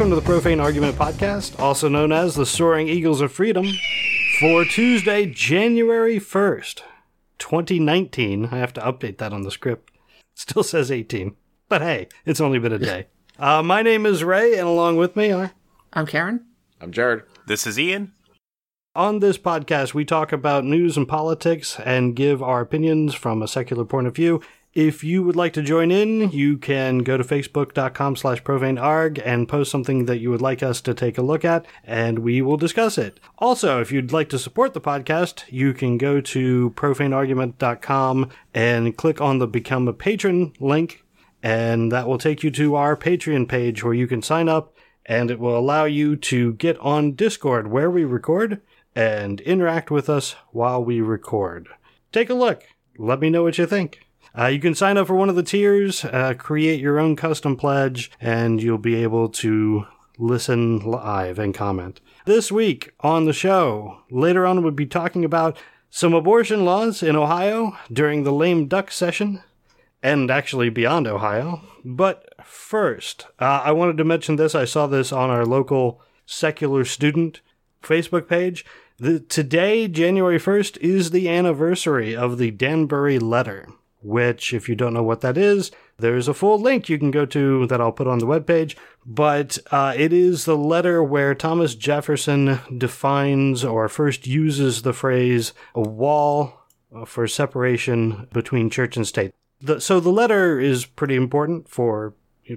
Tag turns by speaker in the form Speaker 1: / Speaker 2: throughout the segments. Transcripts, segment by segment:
Speaker 1: Hello, everyone, and welcome to the Profane Argument Podcast, also known as the Soaring Eagles of Freedom, for Tuesday, January 1st, 2019. I have to update that on the script. Still says 18, but hey, it's only been a day. Uh, my name is Ray, and along with me are.
Speaker 2: I'm Karen.
Speaker 3: I'm Jared.
Speaker 4: This is Ian.
Speaker 1: On this podcast, we talk about news and politics and give our opinions from a secular point of view. If you would like to join in, you can go to facebook.com slash profanearg and post something that you would like us to take a look at, and we will discuss it. Also, if you'd like to support the podcast, you can go to profaneargument.com and click on the Become a Patron link, and that will take you to our Patreon page where you can sign up, and it will allow you to get on Discord where we record and interact with us while we record. Take a look. Let me know what you think. Uh, you can sign up for one of the tiers, uh, create your own custom pledge, and you'll be able to listen live and comment. This week on the show, later on, we'll be talking about some abortion laws in Ohio during the lame duck session, and actually beyond Ohio. But first, uh, I wanted to mention this. I saw this on our local secular student Facebook page. The, today, January 1st, is the anniversary of the Danbury Letter which, if you don't know what that is, there's a full link you can go to that I'll put on the webpage. But uh, it is the letter where Thomas Jefferson defines or first uses the phrase a wall for separation between church and state. The, so the letter is pretty important for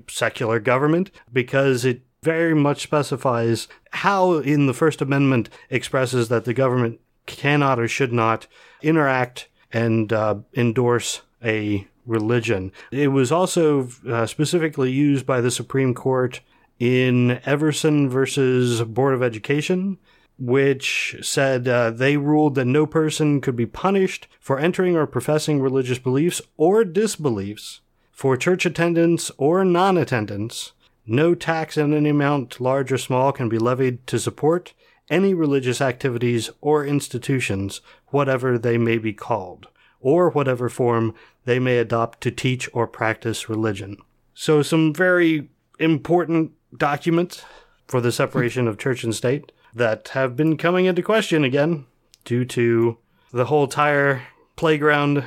Speaker 1: secular government because it very much specifies how in the First Amendment expresses that the government cannot or should not interact and uh, endorse a religion. It was also uh, specifically used by the Supreme Court in Everson versus Board of Education, which said uh, they ruled that no person could be punished for entering or professing religious beliefs or disbeliefs, for church attendance or non attendance. No tax in any amount, large or small, can be levied to support any religious activities or institutions, whatever they may be called or whatever form they may adopt to teach or practice religion. So, some very important documents for the separation of church and state that have been coming into question again due to the whole tire playground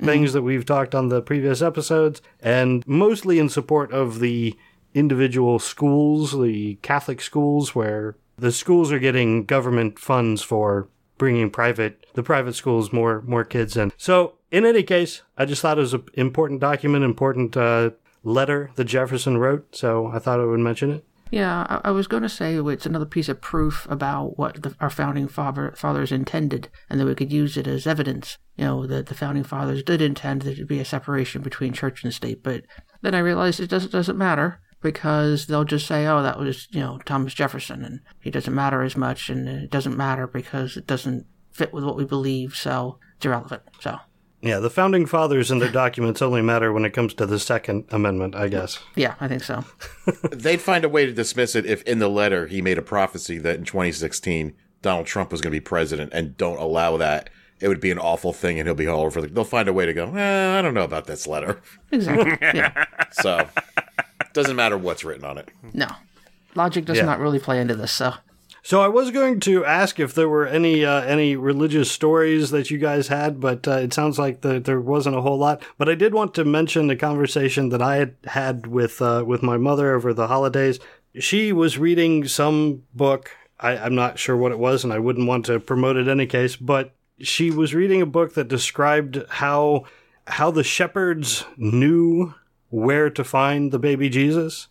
Speaker 1: things that we've talked on the previous episodes, and mostly in support of the individual schools, the Catholic schools, where the schools are getting government funds for bringing private the private schools more more kids in. So in any case, I just thought it was an important document, important uh, letter that Jefferson wrote. So I thought I would mention it.
Speaker 2: Yeah, I, I was going to say it's another piece of proof about what the, our founding father, fathers intended, and that we could use it as evidence. You know, that the founding fathers did intend there to be a separation between church and state. But then I realized it doesn't doesn't matter because they'll just say, "Oh, that was you know Thomas Jefferson," and he doesn't matter as much, and it doesn't matter because it doesn't fit with what we believe, so it's irrelevant. So.
Speaker 1: Yeah, the founding fathers and their documents only matter when it comes to the Second Amendment, I guess.
Speaker 2: Yeah, I think so.
Speaker 3: They'd find a way to dismiss it if in the letter he made a prophecy that in 2016 Donald Trump was going to be president and don't allow that. It would be an awful thing and he'll be all over the. They'll find a way to go, eh, I don't know about this letter.
Speaker 2: Exactly. Yeah.
Speaker 3: So, doesn't matter what's written on it.
Speaker 2: No. Logic does
Speaker 1: Yeah.
Speaker 2: not really play into this, so.
Speaker 1: So I was going to ask if there were any uh, any religious stories that you guys had, but uh, it sounds like the, there wasn't a whole lot. But I did want to mention a conversation that I had had with uh, with my mother over the holidays. She was reading some book. I, I'm not sure what it was, and I wouldn't want to promote it in any case. But she was reading a book that described how how the shepherds knew where to find the baby Jesus.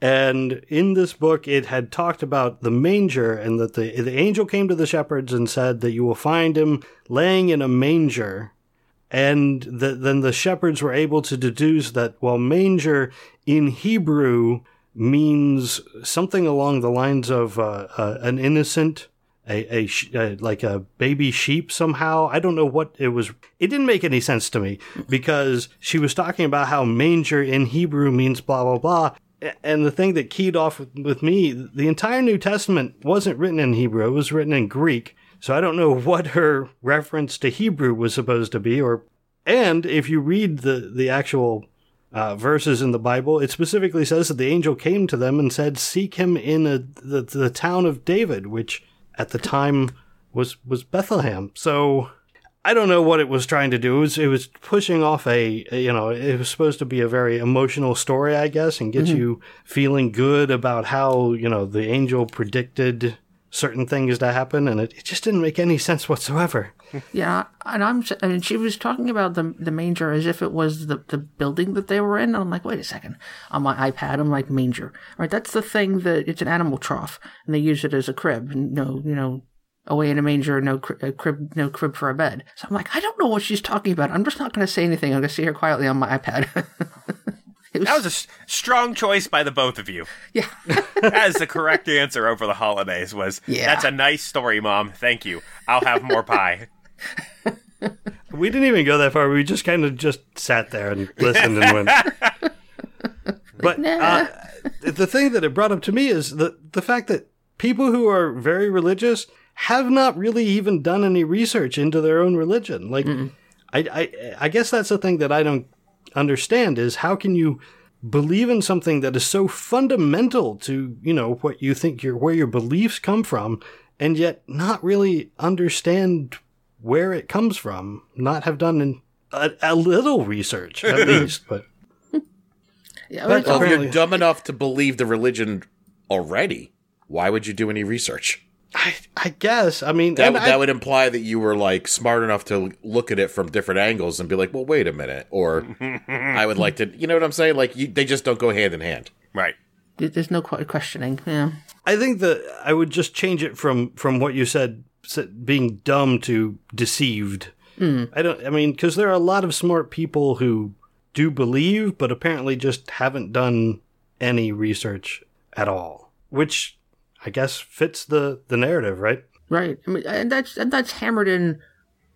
Speaker 1: And in this book, it had talked about the manger and that the, the angel came to the shepherds and said that you will find him laying in a manger. And the, then the shepherds were able to deduce that, well, manger in Hebrew means something along the lines of uh, uh, an innocent, a, a, uh, like a baby sheep somehow. I don't know what it was. It didn't make any sense to me because she was talking about how manger in Hebrew means blah, blah, blah. And the thing that keyed off with, with me, the entire New Testament wasn't written in Hebrew, it was written in Greek. So I don't know what her reference to Hebrew was supposed to be or and if you read the the actual uh, verses in the Bible, it specifically says that the angel came to them and said, "Seek him in a, the the town of David," which at the time was was Bethlehem. So I don't know what it was trying to do. It was, it was pushing off a, you know, it was supposed to be a very emotional story, I guess, and get mm-hmm. you feeling good about how, you know, the angel predicted certain things to happen. And it, it just didn't make any sense whatsoever.
Speaker 2: Yeah, and I'm. Mean, she was talking about the the manger as if it was the the building that they were in. And I'm like, wait a second. On my iPad, I'm like manger. Right, that's the thing that it's an animal trough, and they use it as a crib. No, you know, away in a manger, no cri- a crib, no crib for a bed. So I'm like, I don't know what she's talking about. I'm just not going to say anything. I'm going to sit here quietly on my iPad.
Speaker 4: That was a s- strong choice by the both of you.
Speaker 2: yeah,
Speaker 4: As the correct answer over the holidays was,
Speaker 2: Yeah.
Speaker 4: that's a nice story, Mom. Thank you. I'll have more pie.
Speaker 1: We didn't even go that far. We just kind of just sat there and listened and went. But uh, the thing that it brought up to me is the the fact that people who are very religious have not really even done any research into their own religion. Like, I, I I guess that's the thing that I don't understand is how can you believe in something that is so fundamental to you know what you think your where your beliefs come from, and yet not really understand where it comes from, not have done a, a little research at least, but.
Speaker 2: yeah.
Speaker 1: But-
Speaker 3: Well, if you're dumb enough to believe the religion already, why would you do any research?
Speaker 1: I, I guess. I mean,
Speaker 3: That,
Speaker 1: and
Speaker 3: would
Speaker 1: I-
Speaker 3: would imply that you were like smart enough to look at it from different angles and be like, well, wait a minute. Or I would like to, you know what I'm saying? Like, you, they just don't go hand in hand.
Speaker 4: Right.
Speaker 2: there's no que- questioning. Yeah.
Speaker 1: I think that I would just change it from from what you said, being dumb to deceived. Hmm. I don't. I mean, because there are a lot of smart people who do believe, but apparently just haven't done any research at all, which I guess fits the the narrative, right?
Speaker 2: Right. I mean, and that's and that's hammered in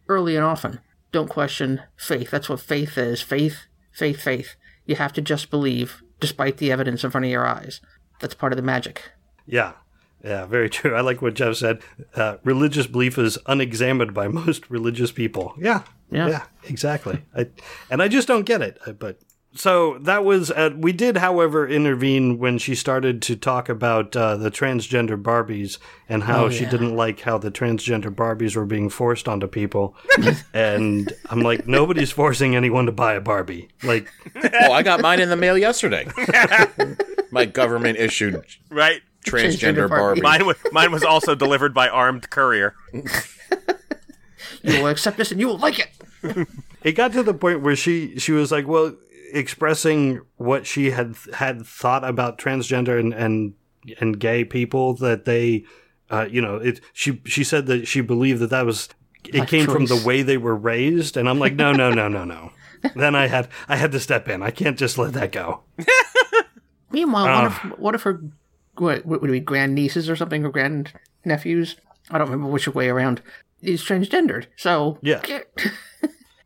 Speaker 2: early and often. Don't question faith. That's what faith is. Faith, faith, faith. You have to just believe, despite the evidence in front of your eyes. That's part of the magic.
Speaker 1: Yeah. Yeah, very true. I like what Jeff said. Uh, religious belief is unexamined by most religious people. Yeah.
Speaker 2: Yeah.
Speaker 1: Yeah, exactly. I, and I just don't get it. uh, But so that was, uh, we did, however, intervene when she started to talk about uh, the transgender Barbies and how
Speaker 2: Oh,
Speaker 1: she didn't like how the transgender Barbies were being forced onto people. and I'm like, nobody's forcing anyone to buy a Barbie. Like,
Speaker 3: Oh, I got mine in the mail yesterday. My government issued
Speaker 4: Right.
Speaker 3: transgender
Speaker 2: Transgender Barbie.
Speaker 3: Barbie.
Speaker 4: Mine was, mine was also delivered by armed courier.
Speaker 2: You will accept this and you will like it.
Speaker 1: it got to the point where she she was like well expressing what she had had thought about transgender and and, and gay people that they uh, you know it she she said that she believed that that was it came from the way they were raised and i'm like no no no no no then i had i had to step in i can't just let that go
Speaker 2: Meanwhile,
Speaker 1: Ah.
Speaker 2: one of what if her what what would it be grand nieces or something or grand nephews? I don't remember which way around. Is transgendered. So
Speaker 1: Yeah.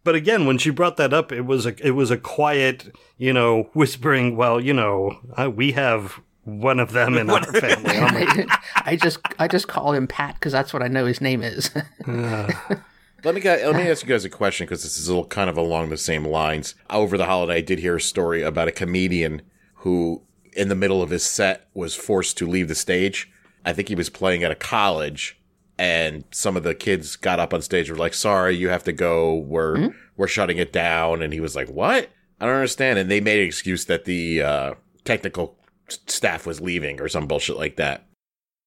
Speaker 1: but again when she brought that up it was a it was a quiet you know whispering well you know uh, we have one of them in our family I'm
Speaker 2: I just I just call him Pat because that's what I know his name is.
Speaker 3: Let me let me ask you guys a question because this is a little kind of along the same lines. Over the holiday, I did hear a story about a comedian who, in the middle of his set, was forced to leave the stage. I think he was playing at a college, and some of the kids got up on stage and were like, "Sorry, you have to go. We're we're shutting it down." And he was like, "What? I don't understand." And they made an excuse that the uh, technical staff was leaving or some bullshit like that.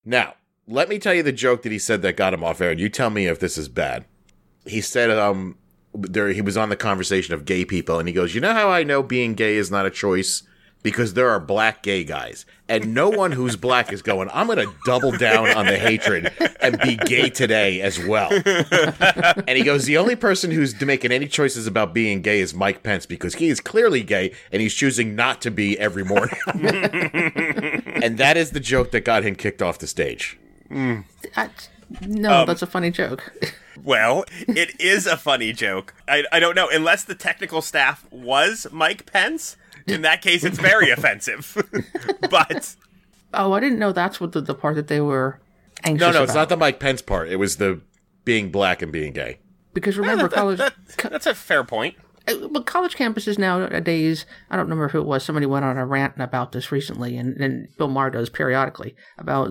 Speaker 3: Now, let me tell you the joke that he said that got him off air, and you tell me if this is bad he said um there he was on the conversation of gay people and he goes you know how i know being gay is not a choice because there are black gay guys and no one who's black is going i'm gonna double down on the hatred and be gay today as well and he goes the only person who's making any choices about being gay is mike pence because he is clearly gay and he's choosing not to be every morning and that is the joke that got him kicked off the stage mm.
Speaker 2: That's- no, um, that's a funny joke.
Speaker 4: Well, it is a funny joke. I, I don't know. Unless the technical staff was Mike Pence, in that case, it's very offensive. but
Speaker 2: Oh, I didn't know that's what the, the part that they were anxious
Speaker 3: no no
Speaker 2: about.
Speaker 3: it's not the mike pence part it was the being black and being gay
Speaker 2: because remember
Speaker 4: that-
Speaker 2: college.
Speaker 4: that- that's a fair point.
Speaker 2: Uh, But college campuses nowadays, I don't remember who it was. Somebody went on a rant about this recently, and, and Bill Maher does periodically about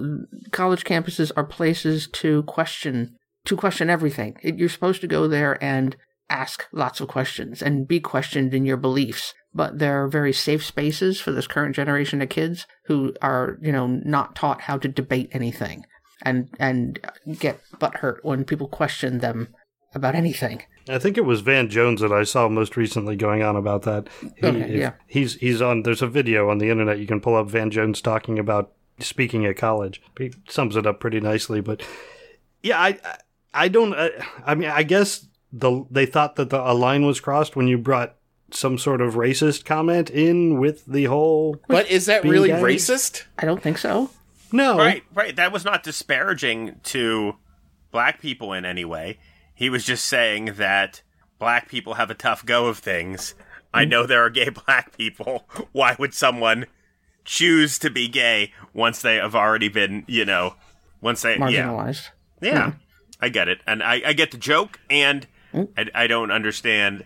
Speaker 2: college campuses are places to question to question everything. You're supposed to go there and ask lots of questions and be questioned in your beliefs. But they're very safe spaces for this current generation of kids who are, you know, not taught how to debate anything and and get butthurt when people question them about anything.
Speaker 1: I think it was Van Jones that I saw most recently going on about that. He,
Speaker 2: Okay, yeah.
Speaker 1: He's he's on. There's a video on the internet you can pull up. Van Jones talking about speaking at college. He sums it up pretty nicely. But yeah, I I- I don't. uh, I mean, I guess the they thought that the a line was crossed when you brought some sort of racist comment in with the whole.
Speaker 3: But is that really
Speaker 1: gay?
Speaker 3: racist?
Speaker 2: I don't think so.
Speaker 1: No,
Speaker 4: Right, right. That was not disparaging to black people in any way. He was just saying that black people have a tough go of things. I know there are gay black people. Why would someone choose to be gay once they have already been, you know, once they, yeah,
Speaker 2: Marginalized.
Speaker 4: yeah. Hmm. I get it, and I, I get the joke, and hmm. I, I don't understand.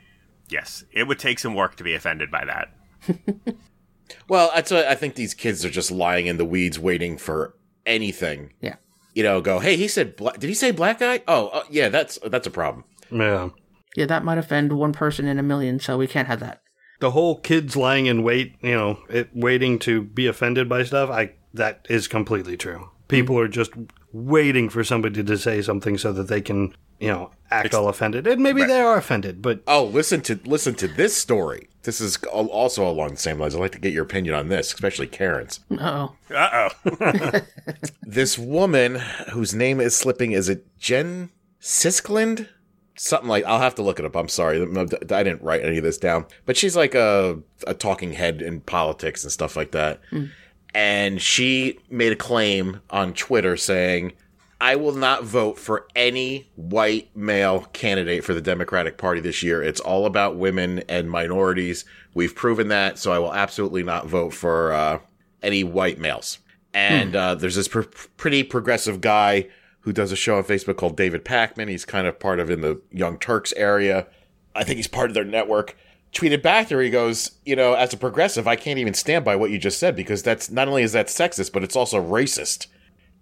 Speaker 4: Yes, it would take some work to be offended by that.
Speaker 3: Well, that's what I think these kids are just lying in the weeds, waiting for anything.
Speaker 2: Yeah.
Speaker 3: You know, go, hey, he said, bla- did he say black guy? Oh, uh, yeah, that's that's a problem.
Speaker 1: Yeah.
Speaker 2: Yeah, that might offend one person in a million, so we can't have that.
Speaker 1: the whole kids lying in wait, you know, it, waiting to be offended by stuff, I that is completely true. People are just waiting for somebody to say something so that they can, you know, act all offended. And maybe they are offended, but
Speaker 3: Oh, listen to listen to this story. This is also along the same lines. I'd like to get your opinion on this, especially Karen's.
Speaker 2: Oh,
Speaker 4: Uh oh.
Speaker 3: This woman whose name is slipping is it Jen Siskland? Something like I'll have to look it up. I'm sorry, I didn't write any of this down. But she's like a a talking head in politics and stuff like that. And she made a claim on Twitter saying, "I will not vote for any white male candidate for the Democratic Party this year. It's all about women and minorities. We've proven that, so I will absolutely not vote for uh, any white males." And uh, there's this pr- pretty progressive guy who does a show on Facebook called David Pakman. He's kind of part of in the Young Turks area. I think he's part of their network. Tweeted back there, he goes, you know, as a progressive, I can't even stand by what you just said because that's not only is that sexist, but it's also racist.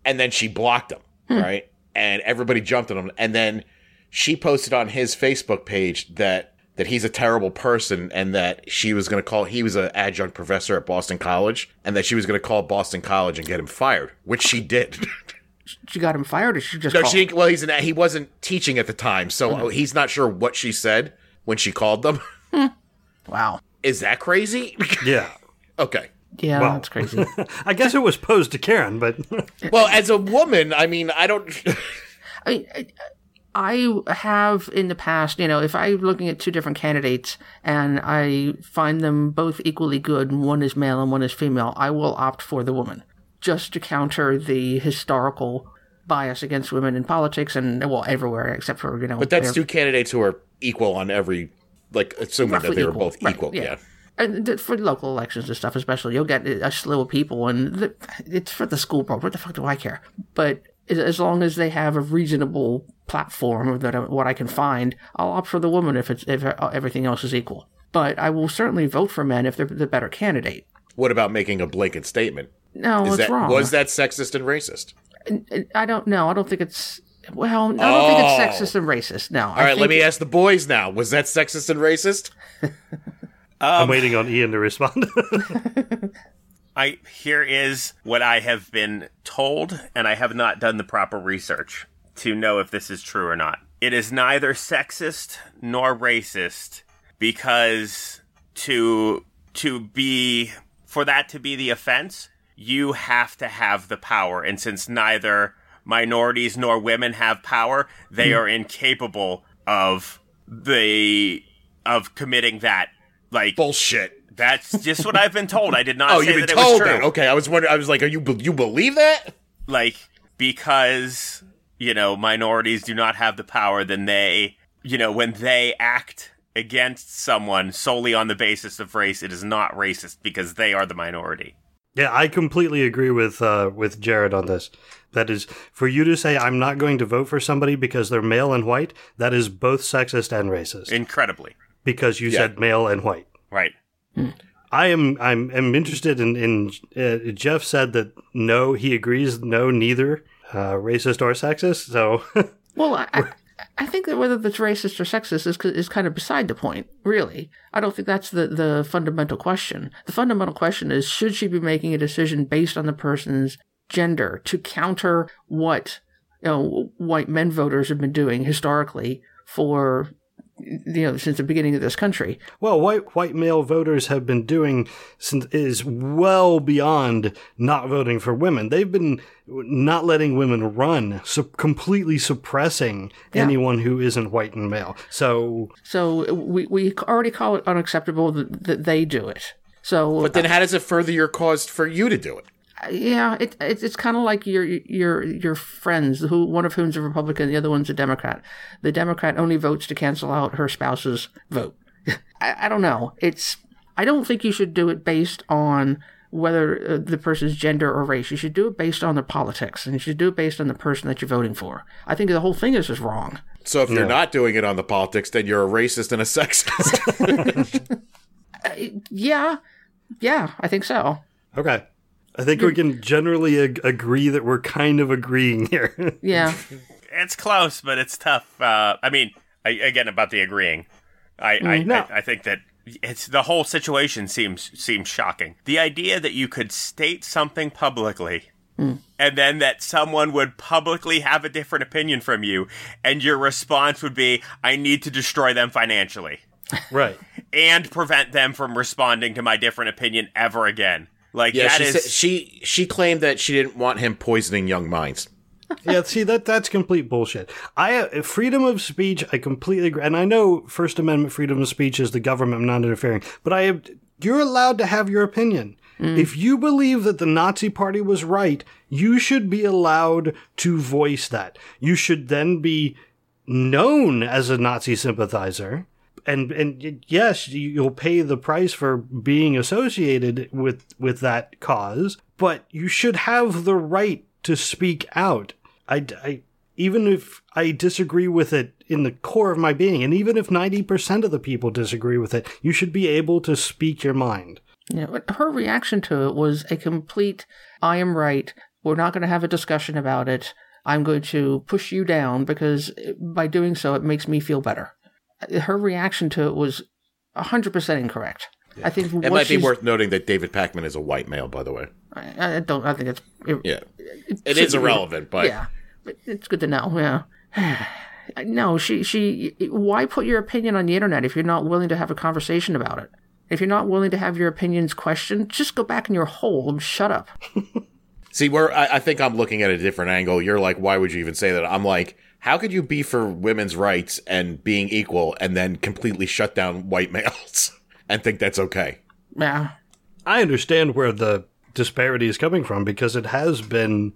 Speaker 3: And then she blocked him, hmm. right? And everybody jumped on him. And then she posted on his Facebook page that that he's a terrible person and that she was going to call he was an adjunct professor at Boston College and that she was going to call Boston College and get him fired, which she did.
Speaker 2: she got him fired, or she just
Speaker 3: no,
Speaker 2: called?
Speaker 3: she well he's an he wasn't teaching at the time, so hmm. he's not sure what she said when she called them. Hmm.
Speaker 2: Wow.
Speaker 3: Is that crazy?
Speaker 1: yeah.
Speaker 3: okay.
Speaker 2: Yeah,
Speaker 1: Well.
Speaker 2: that's crazy.
Speaker 1: I guess it was posed to Karen, but
Speaker 3: Well, as a woman, I mean, I don't
Speaker 2: I, I I have in the past, you know, if I'm looking at two different candidates and I find them both equally good, and one is male and one is female, I will opt for the woman just to counter the historical bias against women in politics and well everywhere except for you know.
Speaker 3: But that's two candidates who are equal on every like assuming that
Speaker 2: Roughly
Speaker 3: they were
Speaker 2: equal.
Speaker 3: both
Speaker 2: Right,
Speaker 3: equal.
Speaker 2: yeah.
Speaker 3: yeah.
Speaker 2: And for local elections and stuff, especially, you'll get a slew of people, and it's for the school board. What the fuck do I care? But as- long as they have a reasonable platform that I, what I can find, I'll opt for the woman if it's if uh, everything else is equal. But I will certainly vote for men if they're the better candidate.
Speaker 3: What about making a blanket statement?
Speaker 2: No,
Speaker 3: Is
Speaker 2: it's
Speaker 3: that
Speaker 2: wrong.
Speaker 3: was that sexist and racist?
Speaker 2: I don't know. I don't think it's. Well, I don't think
Speaker 3: Oh.
Speaker 2: it's sexist and racist. No.
Speaker 3: All right, let me ask the boys now. Was that sexist and racist?
Speaker 1: I'm um, waiting on Ian to respond.
Speaker 4: I here is what I have been told, and I have not done the proper research to know if this is true or not. It is neither sexist nor racist because to to be for that to be the offense, you have to have the power, and since neither minorities nor women have power, they are incapable of the of committing that like
Speaker 3: Bullshit.
Speaker 4: that's just what I've been told. I did not
Speaker 3: Oh,
Speaker 4: say
Speaker 3: you've been
Speaker 4: that it was
Speaker 3: told
Speaker 4: true.
Speaker 3: that. Okay, I was wondering. I was like, are you you believe that?
Speaker 4: Like because you know minorities do not have the power, then they you know when they act against someone solely on the basis of race, it is not racist because they are the minority.
Speaker 1: yeah, I completely agree with uh, with Jared on this. That is, for you to say I'm not going to vote for somebody because they're male and white, that is both sexist and racist.
Speaker 4: Incredibly.
Speaker 1: because you
Speaker 3: Yeah.
Speaker 1: said male and white.
Speaker 4: Right.
Speaker 1: I am I'm am interested in in uh, Jeff said that no, he agrees. No, neither uh, racist or sexist. So
Speaker 2: Well, I, I, I think that whether that's racist or sexist is, is kind of beside the point, really. I don't think that's the, the fundamental question. The fundamental question is should she be making a decision based on the person's gender to counter what you know, white men voters have been doing historically for you know since the beginning of this country.
Speaker 1: Well, white white male voters have been doing since is well beyond not voting for women. They've been not letting women run, so completely suppressing
Speaker 2: Yeah.
Speaker 1: anyone who isn't white and male. So
Speaker 2: So we we already call it unacceptable that, that they do it. So
Speaker 3: But then uh, how does it further your cause for you to do it?
Speaker 2: Yeah, it, it it's kind of like your your your friends, who one of whom's a Republican, the other one's a Democrat. The Democrat only votes to cancel out her spouse's vote. I, I don't know. It's I don't think you should do it based on whether uh, the person's gender or race. You should do it based on their politics, and you should do it based on the person that you're voting for. I think the whole thing is just wrong.
Speaker 3: So if you're not doing it on the politics, then you're a racist and a sexist.
Speaker 2: Yeah, yeah, I think so.
Speaker 1: okay, I think we can generally ag- agree that we're kind of agreeing here.
Speaker 2: Yeah,
Speaker 4: It's close, but it's tough. Uh, I mean, I, again about the agreeing. I I,
Speaker 1: No.
Speaker 4: I I think that it's the whole situation seems seems shocking. The idea that you could state something publicly. And then that someone would publicly have a different opinion from you, and your response would be, I need to destroy them financially
Speaker 1: right.
Speaker 4: and prevent them from responding to my different opinion ever again. Like,
Speaker 3: yeah,
Speaker 4: that
Speaker 3: she,
Speaker 4: is.
Speaker 3: said, she she claimed that she didn't want him poisoning young minds.
Speaker 1: yeah, see that that's complete bullshit. I uh, freedom of speech, I completely agree, and I know First Amendment freedom of speech is the government not interfering, but I you're allowed to have your opinion. If you believe that the Nazi Party was right, you should be allowed to voice that. You should then be known as a Nazi sympathizer. And and yes, you- you'll pay the price for being associated with with that cause, but you should have the right to speak out. I, I even if I disagree with it in the core of my being, and even if ninety percent of the people disagree with it, you should be able to speak your mind.
Speaker 2: Yeah, her reaction to it was a complete I am right. We're not going to have a discussion about it. I'm going to push you down because by doing so, it makes me feel better. Her reaction to it was 100% incorrect. I think
Speaker 3: It might be worth noting that David Pakman is a white male, by the way.
Speaker 2: I, I don't. I think it's. It,
Speaker 3: Yeah,
Speaker 2: it
Speaker 3: it is irrelevant, but
Speaker 2: yeah, but it's good to know. Yeah. No, she she. Why put your opinion on the internet if you're not willing to have a conversation about it? If you're not willing to have your opinions questioned, just go back in your hole and shut up.
Speaker 3: see, where I, I think I'm looking at a different angle. You're like, why would you even say that? I'm like, how could you be for women's rights and being equal, and then completely shut down white males and think that's okay?
Speaker 2: Yeah.
Speaker 1: I understand where the disparity is coming from because it has been,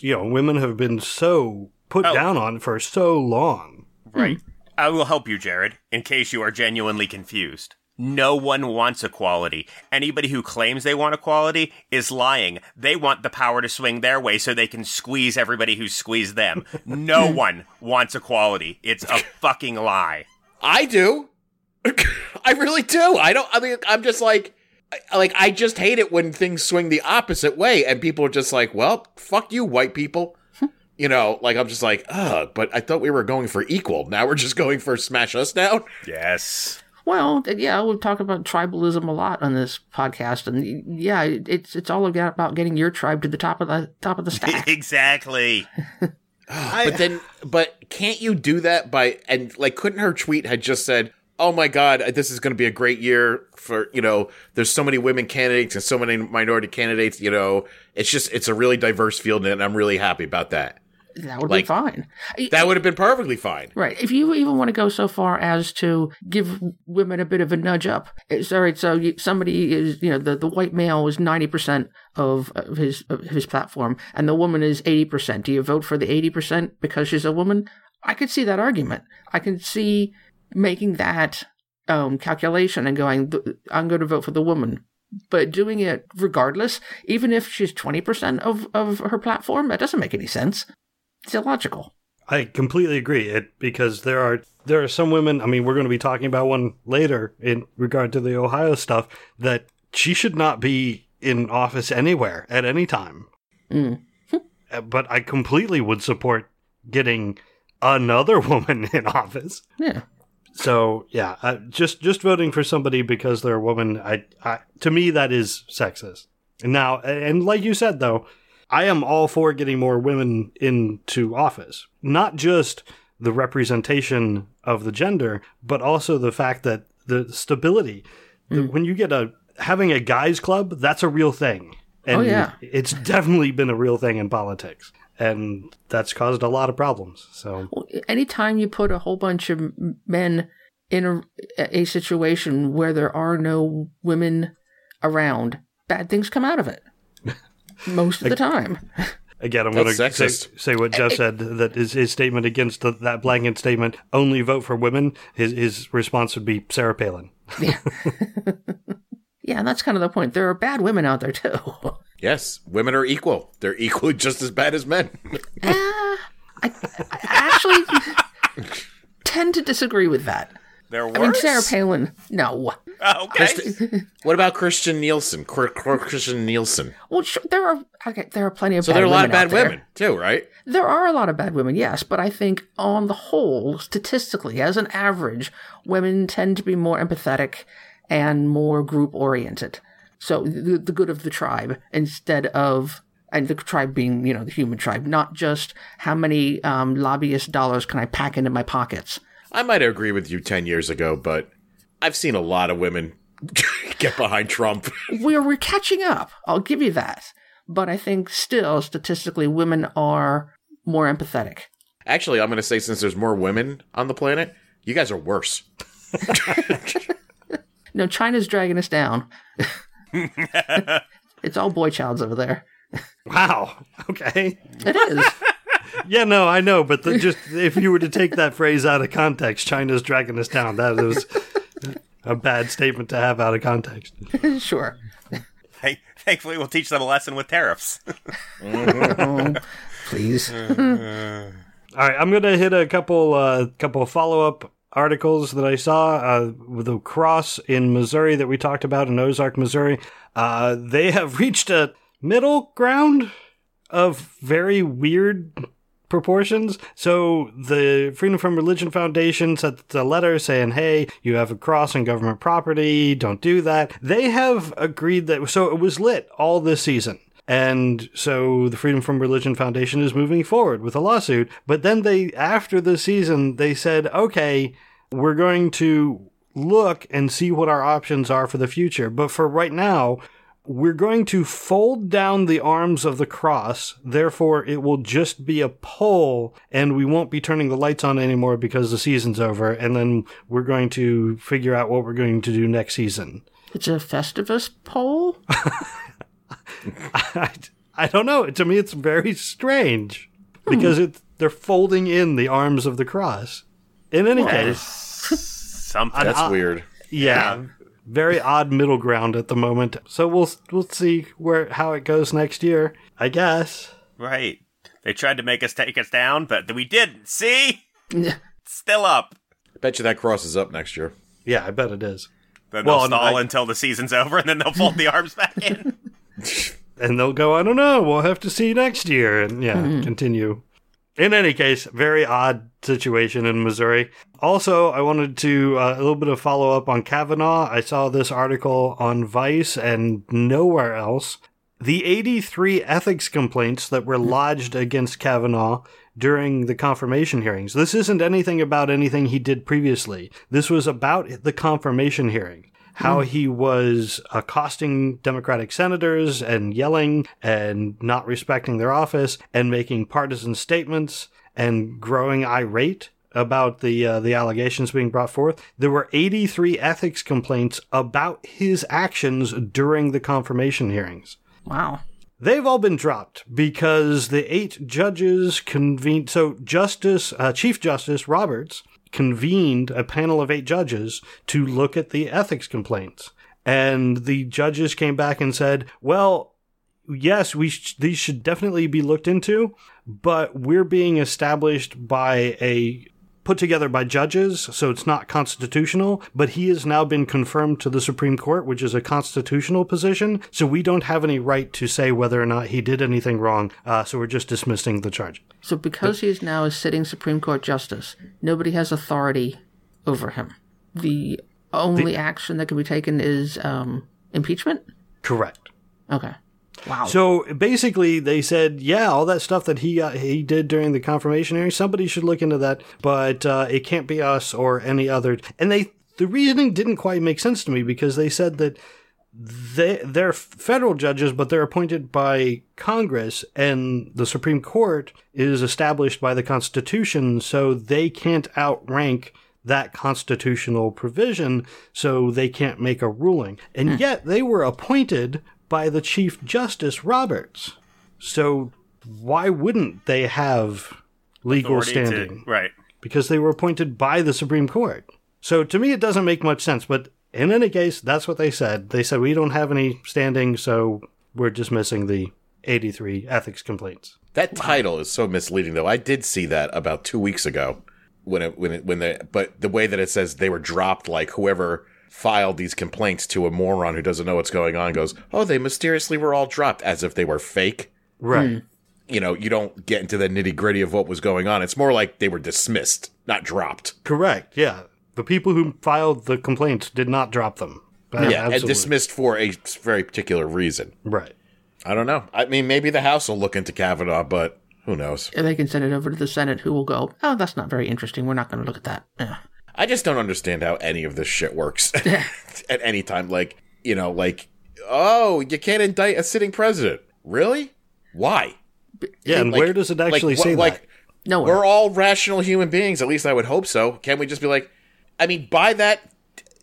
Speaker 1: you know, women have been so put
Speaker 4: Oh.
Speaker 1: down on for so long.
Speaker 4: Right. Hmm. I will help you, Jared, in case you are genuinely confused. No one wants equality. Anybody who claims they want equality is lying. They want the power to swing their way so they can squeeze everybody who squeezed them. No one wants equality. It's a fucking lie.
Speaker 3: I do. I really do. I don't. I mean, I'm just like, like I just hate it when things swing the opposite way, and people are just like, "Well, fuck you, white people." Hmm. you know, like I'm just like, ugh. But I thought we were going for equal. Now we're just going for smash us down.
Speaker 4: Yes.
Speaker 2: Well, yeah, we've talked about tribalism a lot on this podcast, and yeah, it's it's all about about getting your tribe to the top of the top of the stack.
Speaker 4: exactly.
Speaker 3: but then, but can't you do that by and like couldn't her tweet had just said, "Oh my god, uh, this is going to be a great year for you know, there's so many women candidates and so many minority candidates. You know, it's just it's a really diverse field, and I'm really happy about that."
Speaker 2: That would
Speaker 3: like-
Speaker 2: be fine.
Speaker 3: That would have been perfectly fine.
Speaker 2: Right. If you even want to go so far as to give women a bit of a nudge up, it's all right. So you, somebody is, you know, the, the white male is 90% of, of his, of his platform and the woman is 80%. Do you vote for the 80% because she's a woman? I could see that argument. I can see making that um, calculation and going, I'm going to vote for the woman. But doing it regardless, even if she's 20% of, of her platform, that doesn't make any sense. It's illogical.
Speaker 1: I completely agree. It because there are there are some women. I mean, we're going to be talking about one later in regard to the Ohio stuff that she should not be in office anywhere at any time.
Speaker 2: Mm.
Speaker 1: Uh, but I completely would support getting another woman in office.
Speaker 2: Yeah.
Speaker 1: So yeah, uh, just just voting for somebody because they're a woman, I, I to me that is sexist. Now, and like you said though, I am all for getting more women into office, not just the representation of the gender, but also the fact that the stability. The- mm. when you get a having a guys club, that's a real thing. Oh, and
Speaker 2: Oh, yeah.
Speaker 1: it's definitely been a real thing in politics. And that's caused a lot of problems. So
Speaker 2: Well, anytime you put a whole bunch of men in a, a situation where there are no women around, bad things come out of it. Most of the time.
Speaker 1: Again, I'm going to say, say what Jeff said. That is his statement against the, that blanket statement. Only vote for women. His his response would be Sarah Palin.
Speaker 2: Yeah, and that's kind of the point. There are bad women out there too.
Speaker 3: Yes, women are equal. They're equally just as bad as men.
Speaker 2: Uh, I, I actually tend to disagree with that.
Speaker 4: They're worse.
Speaker 2: I mean, Sarah Palin, no.
Speaker 4: Okay.
Speaker 3: what about Kirstjen Nielsen? Cr- Cr- Kirstjen Nielsen.
Speaker 2: Well, sure, there are okay, there are plenty of
Speaker 3: So
Speaker 2: bad
Speaker 3: there are a lot
Speaker 2: women
Speaker 3: of bad women too, right?
Speaker 2: There are a lot of bad women, yes, but I think on the whole, statistically, as an average, women tend to be more empathetic and more group oriented. So the, the good of the tribe instead of and the tribe being, you know, the human tribe, not just how many um, lobbyist dollars can I pack into my pockets.
Speaker 3: I might agree with you ten years ago, but I've seen a lot of women get behind Trump.
Speaker 2: We're we're catching up. I'll give you that. But I think still, statistically, women are more empathetic.
Speaker 3: Actually, I'm going to say since there's more women on the planet, you guys are worse.
Speaker 2: No, China's dragging us down. it's all boy childs over there.
Speaker 1: Wow. Okay.
Speaker 2: It is.
Speaker 1: Yeah, no, I know, but the, just if you were to take that phrase out of context, China's dragging us down. That was a bad statement to have out of context.
Speaker 2: sure.
Speaker 4: Hey, thankfully, we'll teach them a lesson with tariffs.
Speaker 2: Oh, please.
Speaker 1: All right, I'm gonna hit a couple uh, couple follow up articles that I saw uh, with the cross in Missouri that we talked about in Ozark, Missouri. Uh, they have reached a middle ground of very weird proportions. So the Freedom from Religion Foundation sent a letter saying, "Hey, you have a cross on government property. Don't do that." They have agreed that so it was lit all this season. And so the Freedom from Religion Foundation is moving forward with a lawsuit. But then they, after the season, they said, okay, we're going to look and see what our options are for the future. But for right now, we're going to fold down the arms of the cross. Therefore, it will just be a pole and we won't be turning the lights on anymore because the season's over. And then we're going to figure out what we're going to do next season.
Speaker 2: It's a Festivus pole?
Speaker 1: I, I don't know. To me, it's very strange hmm. because it, they're folding in the arms of the cross. In any case,
Speaker 4: Something.
Speaker 3: That's weird.
Speaker 1: yeah, very odd middle ground at the moment. So we'll we'll see where how it goes next year. I guess.
Speaker 4: Right. They tried to make us take us down, but we didn't. See? Still up.
Speaker 3: Bet you that cross is up next year.
Speaker 1: Yeah, I bet it is.
Speaker 4: Then
Speaker 1: Well,
Speaker 4: they'll
Speaker 1: and
Speaker 4: stall
Speaker 1: I-
Speaker 4: until the season's over, and then they'll fold the arms back in.
Speaker 1: And they'll go, I don't know, we'll have to see next year. And yeah, hmm. continue. In any case, very odd situation in Missouri. Also, I wanted to uh, a little bit of follow up on Kavanaugh. I saw this article on Vice and nowhere else. The 83 ethics complaints that were lodged against Kavanaugh during the confirmation hearings. This isn't anything about anything he did previously. This was about the confirmation hearing how he was accosting Democratic senators and yelling and not respecting their office and making partisan statements and growing irate about the uh, the allegations being brought forth. There were 83 ethics complaints about his actions during the confirmation hearings.
Speaker 2: Wow.
Speaker 1: They've all been dropped because the eight judges convened. So, Justice, uh, Chief Justice Roberts convened a panel of eight judges to look at the ethics complaints. And the judges came back and said, well, yes, we sh- these should definitely be looked into, but we're being established by a put together by judges, so it's not constitutional, but he has now been confirmed to the Supreme Court, which is a constitutional position, so we don't have any right to say whether or not he did anything wrong, uh, so we're just dismissing the charge.
Speaker 2: So because he is now a sitting Supreme Court justice, nobody has authority over him. The only action that can be taken is um, impeachment.
Speaker 1: Correct.
Speaker 2: Okay. Wow.
Speaker 1: So basically, they said, yeah, all that stuff that he got, he did during the confirmation hearing, somebody should look into that, but uh, it can't be us or any other. And they the reasoning didn't quite make sense to me because they said that they they're federal judges, but they're appointed by Congress, and the Supreme Court is established by the Constitution, so they can't outrank that constitutional provision, so they can't make a ruling. And yet they were appointed by the Chief Justice Roberts. So why wouldn't they have legal
Speaker 4: Authority to-
Speaker 1: standing?
Speaker 4: right.
Speaker 1: Because they were appointed by the Supreme Court. So to me, it doesn't make much sense. But in any case, that's what they said. They said we don't have any standing, so we're dismissing the 83 ethics complaints.
Speaker 3: That title is so misleading, though. I did see that about two weeks ago when it when it when they but the way that it says they were dropped, like whoever filed these complaints to a moron who doesn't know what's going on goes, oh, they mysteriously were all dropped as if they were fake.
Speaker 1: Right.
Speaker 3: You know, you don't get into the nitty gritty of what was going on. It's more like they were dismissed, not dropped.
Speaker 1: Correct. Yeah. The people who filed the complaints did not drop them. Uh,
Speaker 3: yeah, and dismissed for a very particular reason.
Speaker 1: Right.
Speaker 3: I don't know. I mean, maybe the House will look into Kavanaugh, but who knows?
Speaker 2: And they can send it over to the Senate, who will go, "Oh, that's not very interesting. We're not going to look at that." Yeah.
Speaker 3: I just don't understand how any of this shit works at any time. Like, you know, like, oh, you can't indict a sitting president. Really? Why?
Speaker 1: Yeah. And
Speaker 3: Like-
Speaker 1: where does it actually
Speaker 3: like,
Speaker 1: say
Speaker 3: what-
Speaker 1: that?
Speaker 3: Like,
Speaker 2: Nowhere.
Speaker 3: we're all rational human beings. At least I would hope so. Can we just be like, I mean, by that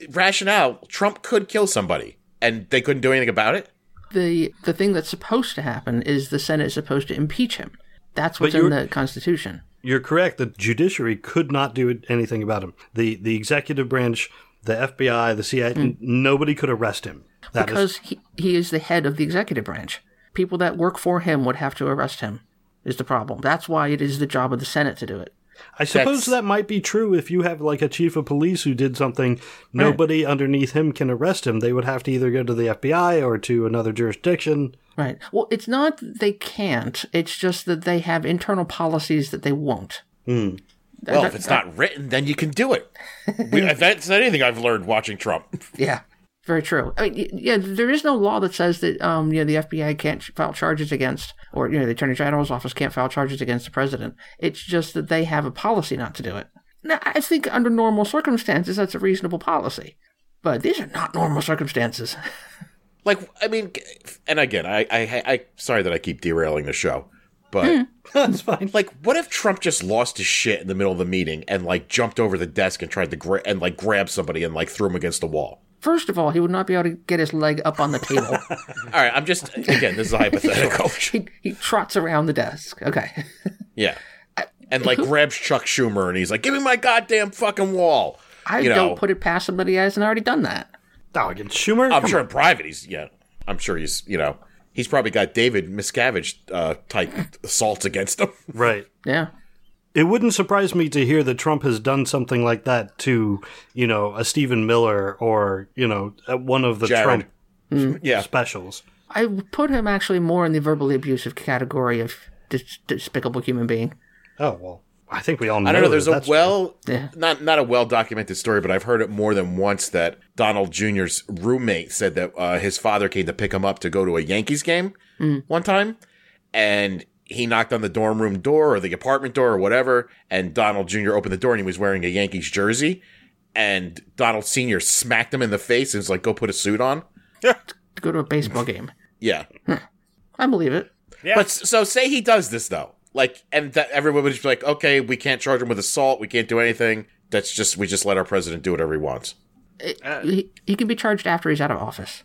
Speaker 3: rationale, Trump could kill somebody and they couldn't do anything about it?
Speaker 2: the the thing that's supposed to happen is the Senate is supposed to impeach him. That's what's in the Constitution.
Speaker 1: You're correct. The judiciary could not do anything about him. The the executive branch, the FBI, the CIA, n- hmm. nobody could arrest him. That is
Speaker 2: Because he, he is the head of the executive branch. People that work for him would have to arrest him, is the problem. That's why it is the job of the Senate to do it.
Speaker 1: I suppose
Speaker 3: That's-
Speaker 1: that might be true if you have like a chief of police who did something. Nobody underneath him can arrest him. They would have to either go to the FBI or to another jurisdiction.
Speaker 2: Right. Well, it's not that they can't, it's just that they have internal policies that they won't. Hmm.
Speaker 3: Well,
Speaker 2: That-
Speaker 3: if it's not written, then you can do it. We, if that's anything I've learned watching Trump.
Speaker 2: Yeah. Very true. I mean, yeah, there is no law that says that um, you know, the FBI can't file charges against, or you know, the Attorney General's office can't file charges against the president. It's just that they have a policy not to do it. Now, I think under normal circumstances, that's a reasonable policy. But these are not normal circumstances.
Speaker 3: Like, I mean, and again, I, I, I, sorry that I keep derailing the show, but hmm.
Speaker 1: That's fine.
Speaker 3: like, what if Trump just lost his shit in the middle of the meeting and like jumped over the desk and tried to gra- and like grab somebody and like threw him against the wall?
Speaker 2: First of all, he would not be able to get his leg up on the table.
Speaker 3: All right, I'm just again, this is a hypothetical.
Speaker 2: he, he trots around the desk. Okay.
Speaker 3: yeah, and like grabs Chuck Schumer and he's like, "Give me my goddamn fucking wall."
Speaker 2: I
Speaker 3: You know.
Speaker 2: don't put it past somebody who hasn't already done that.
Speaker 1: Oh, against Schumer?
Speaker 3: I'm
Speaker 1: Come
Speaker 3: sure
Speaker 1: on.
Speaker 3: in private he's yeah. I'm sure he's you know he's probably got David Miscavige uh, type assaults against him.
Speaker 1: Right.
Speaker 2: Yeah.
Speaker 1: It wouldn't surprise me to hear that Trump has done something like that to, you know, a Stephen Miller or, you know, uh, one of the
Speaker 3: Jared.
Speaker 1: Trump
Speaker 3: Yeah,
Speaker 1: specials.
Speaker 2: I put him actually more in the verbally abusive category of dis- despicable human being.
Speaker 1: Oh, well, I think we all know
Speaker 3: I don't know.
Speaker 1: that
Speaker 3: There's a
Speaker 1: that's true.
Speaker 3: well,
Speaker 2: Yeah.
Speaker 3: not not a well documented story, but I've heard it more than once that Donald Jr.'s roommate said that uh, his father came to pick him up to go to a Yankees game one time, and he knocked on the dorm room door or the apartment door or whatever, and Donald Jr. opened the door and he was wearing a Yankees jersey, and Donald Sr. smacked him in the face and was like, "Go put a suit on."
Speaker 2: To go to a baseball game.
Speaker 3: Yeah,
Speaker 2: I believe it.
Speaker 4: Yeah.
Speaker 3: But so say he does this though, like, and that everyone would just be like, okay, we can't charge him with assault, we can't do anything. That's just we just let our president do whatever he wants.
Speaker 2: He, he can be charged after he's out of office.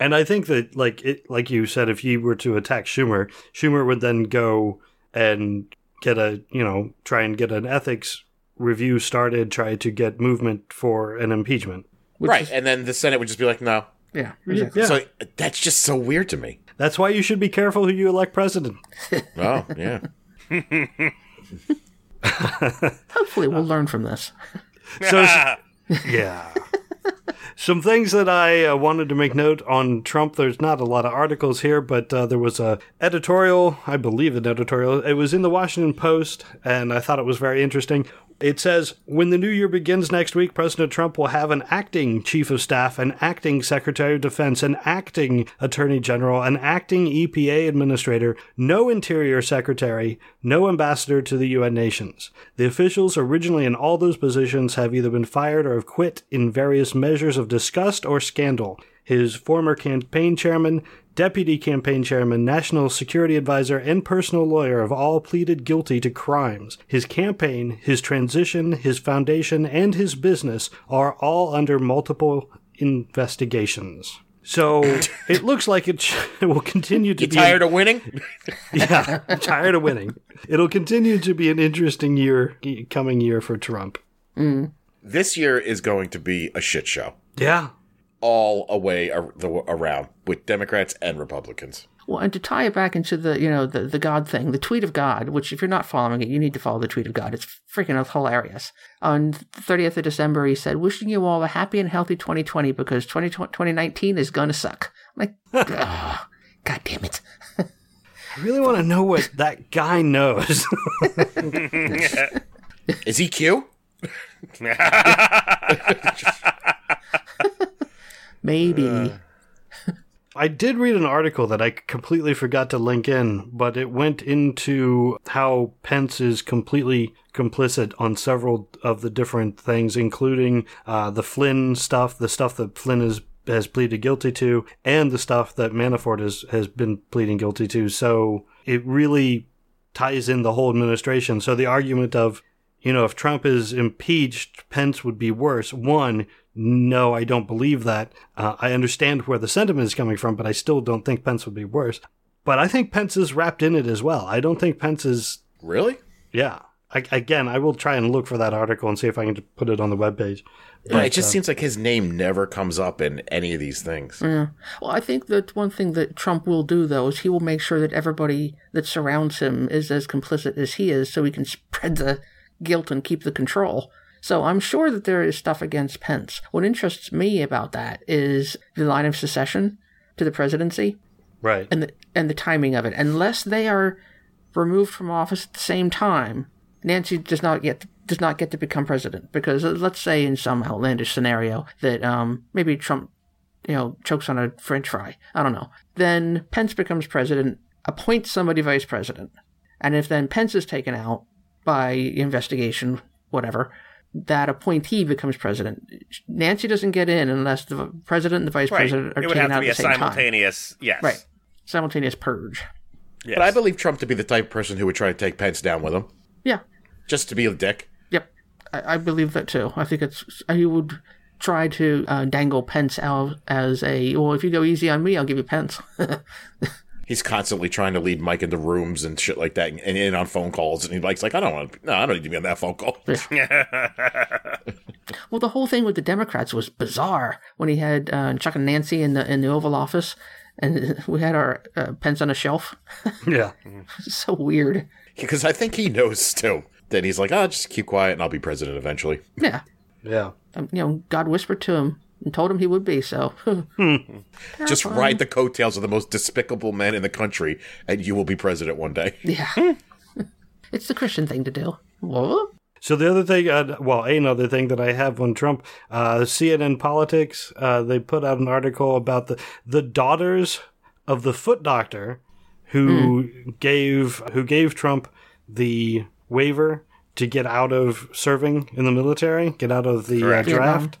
Speaker 1: And I think that, like it, like you said, if he were to attack Schumer, Schumer would then go and get a, you know, try and get an ethics review started, try to get movement for an impeachment.
Speaker 2: Which
Speaker 3: right,
Speaker 2: is-
Speaker 3: and then the Senate would just be like, no.
Speaker 2: yeah. Exactly.
Speaker 1: Yeah.
Speaker 3: So that's just so weird to me.
Speaker 1: That's why you should be careful who you elect president.
Speaker 3: Oh, yeah.
Speaker 2: Hopefully, we'll learn from this.
Speaker 1: So, yeah. Some things that I uh, wanted to make note on Trump. There's not a lot of articles here, but uh, there was a editorial, I believe an editorial. It was in the Washington Post, and I thought it was very interesting. It says, when the new year begins next week, President Trump will have an acting chief of staff, an acting secretary of defense, an acting attorney general, an acting EPA administrator, no interior secretary, no ambassador to the UN nations. The officials originally in all those positions have either been fired or have quit in various measures of disgust or scandal. His former campaign chairman, deputy campaign chairman, national security advisor, and personal lawyer have all pleaded guilty to crimes. His campaign, his transition, his foundation, and his business are all under multiple investigations. So it looks like it, sh- it will continue to
Speaker 3: You
Speaker 1: be
Speaker 3: tired of winning?
Speaker 1: yeah, tired of winning. It'll continue to be an interesting year, coming year for Trump. Mm.
Speaker 3: This year is going to be a shit show
Speaker 1: Yeah,
Speaker 3: all a way ar- the, around with Democrats and Republicans.
Speaker 2: Well, and to tie it back into the you know the the God thing, the tweet of God, which if you're not following it, you need to follow the tweet of God. It's freaking hilarious. On the 30th of December, he said, "Wishing you all a happy and healthy 2020 because 20, 2019 is gonna suck." I'm like, "Ugh, God damn it!
Speaker 1: I really want to know what that guy knows.
Speaker 3: Is he Q?
Speaker 2: Maybe
Speaker 1: I did read an article that I completely forgot to link in, but it went into how Pence is completely complicit on several of the different things, including uh, the Flynn stuff, the stuff that Flynn has has pleaded guilty to, and the stuff that Manafort has has been pleading guilty to. So it really ties in the whole administration. So the argument of you know, if Trump is impeached, Pence would be worse. One, no, I don't believe that. Uh, I understand where the sentiment is coming from, but I still don't think Pence would be worse. But I think Pence is wrapped in it as well. I don't think Pence is,
Speaker 3: Really?
Speaker 1: yeah. I, again, I will try and look for that article and see if I can put it on the webpage.
Speaker 3: Yeah, it just seems like his name never comes up in any of these things. Yeah.
Speaker 2: Well, I think that one thing that Trump will do, though, is he will make sure that everybody that surrounds him is as complicit as he is so he can spread the guilt and keep the control. So I'm sure that there is stuff against Pence. What interests me about that is the line of secession to the presidency
Speaker 1: Right.
Speaker 2: and the, and the timing of it. Unless they are removed from office at the same time, Nancy does not get does not get to become president because uh, let's say in some outlandish scenario that um, maybe Trump you know chokes on a French fry. I don't know. Then Pence becomes president, appoints somebody vice president, and if then Pence is taken out by investigation, whatever. That appointee becomes president. Nancy doesn't get in unless the president and the vice
Speaker 4: Right.
Speaker 2: president are
Speaker 4: It would
Speaker 2: taken
Speaker 4: have
Speaker 2: out
Speaker 4: to
Speaker 2: at the
Speaker 4: a
Speaker 2: same time.
Speaker 4: simultaneous. Yes.
Speaker 2: Right. Simultaneous purge.
Speaker 4: Yes.
Speaker 3: But I believe Trump to be the type of person who would try to take Pence down with him,
Speaker 2: Yeah.
Speaker 3: just to be a dick.
Speaker 2: Yep, I, I believe that too. I think it's he would try to uh, dangle Pence out as a well. If you go easy on me, I'll give you Pence.
Speaker 3: He's constantly trying to lead Mike into rooms and shit like that, and, and in on phone calls, and he likes like, I don't want, no, I don't need to be on that phone call.
Speaker 2: well, the whole thing with the Democrats was bizarre when he had uh, Chuck and Nancy in the in the Oval Office, and we had our uh, Pence on a shelf.
Speaker 1: Yeah.
Speaker 2: So weird.
Speaker 3: Because I think he knows too that he's like, oh, just keep quiet, and I'll be president eventually.
Speaker 2: Yeah,
Speaker 1: Yeah.
Speaker 2: um, you know, God whispered to him and told him he would be. So
Speaker 3: Just ride the coattails of the most despicable men in the country, and you will be president one day.
Speaker 2: yeah, it's the Christian thing to do. What?
Speaker 1: So the other thing, uh, well, another thing that I have on Trump, uh, CNN Politics, uh, they put out an article about the the daughters of the foot doctor who gave who gave Trump the waiver to get out of serving in the military, get out of the uh,
Speaker 4: Correct.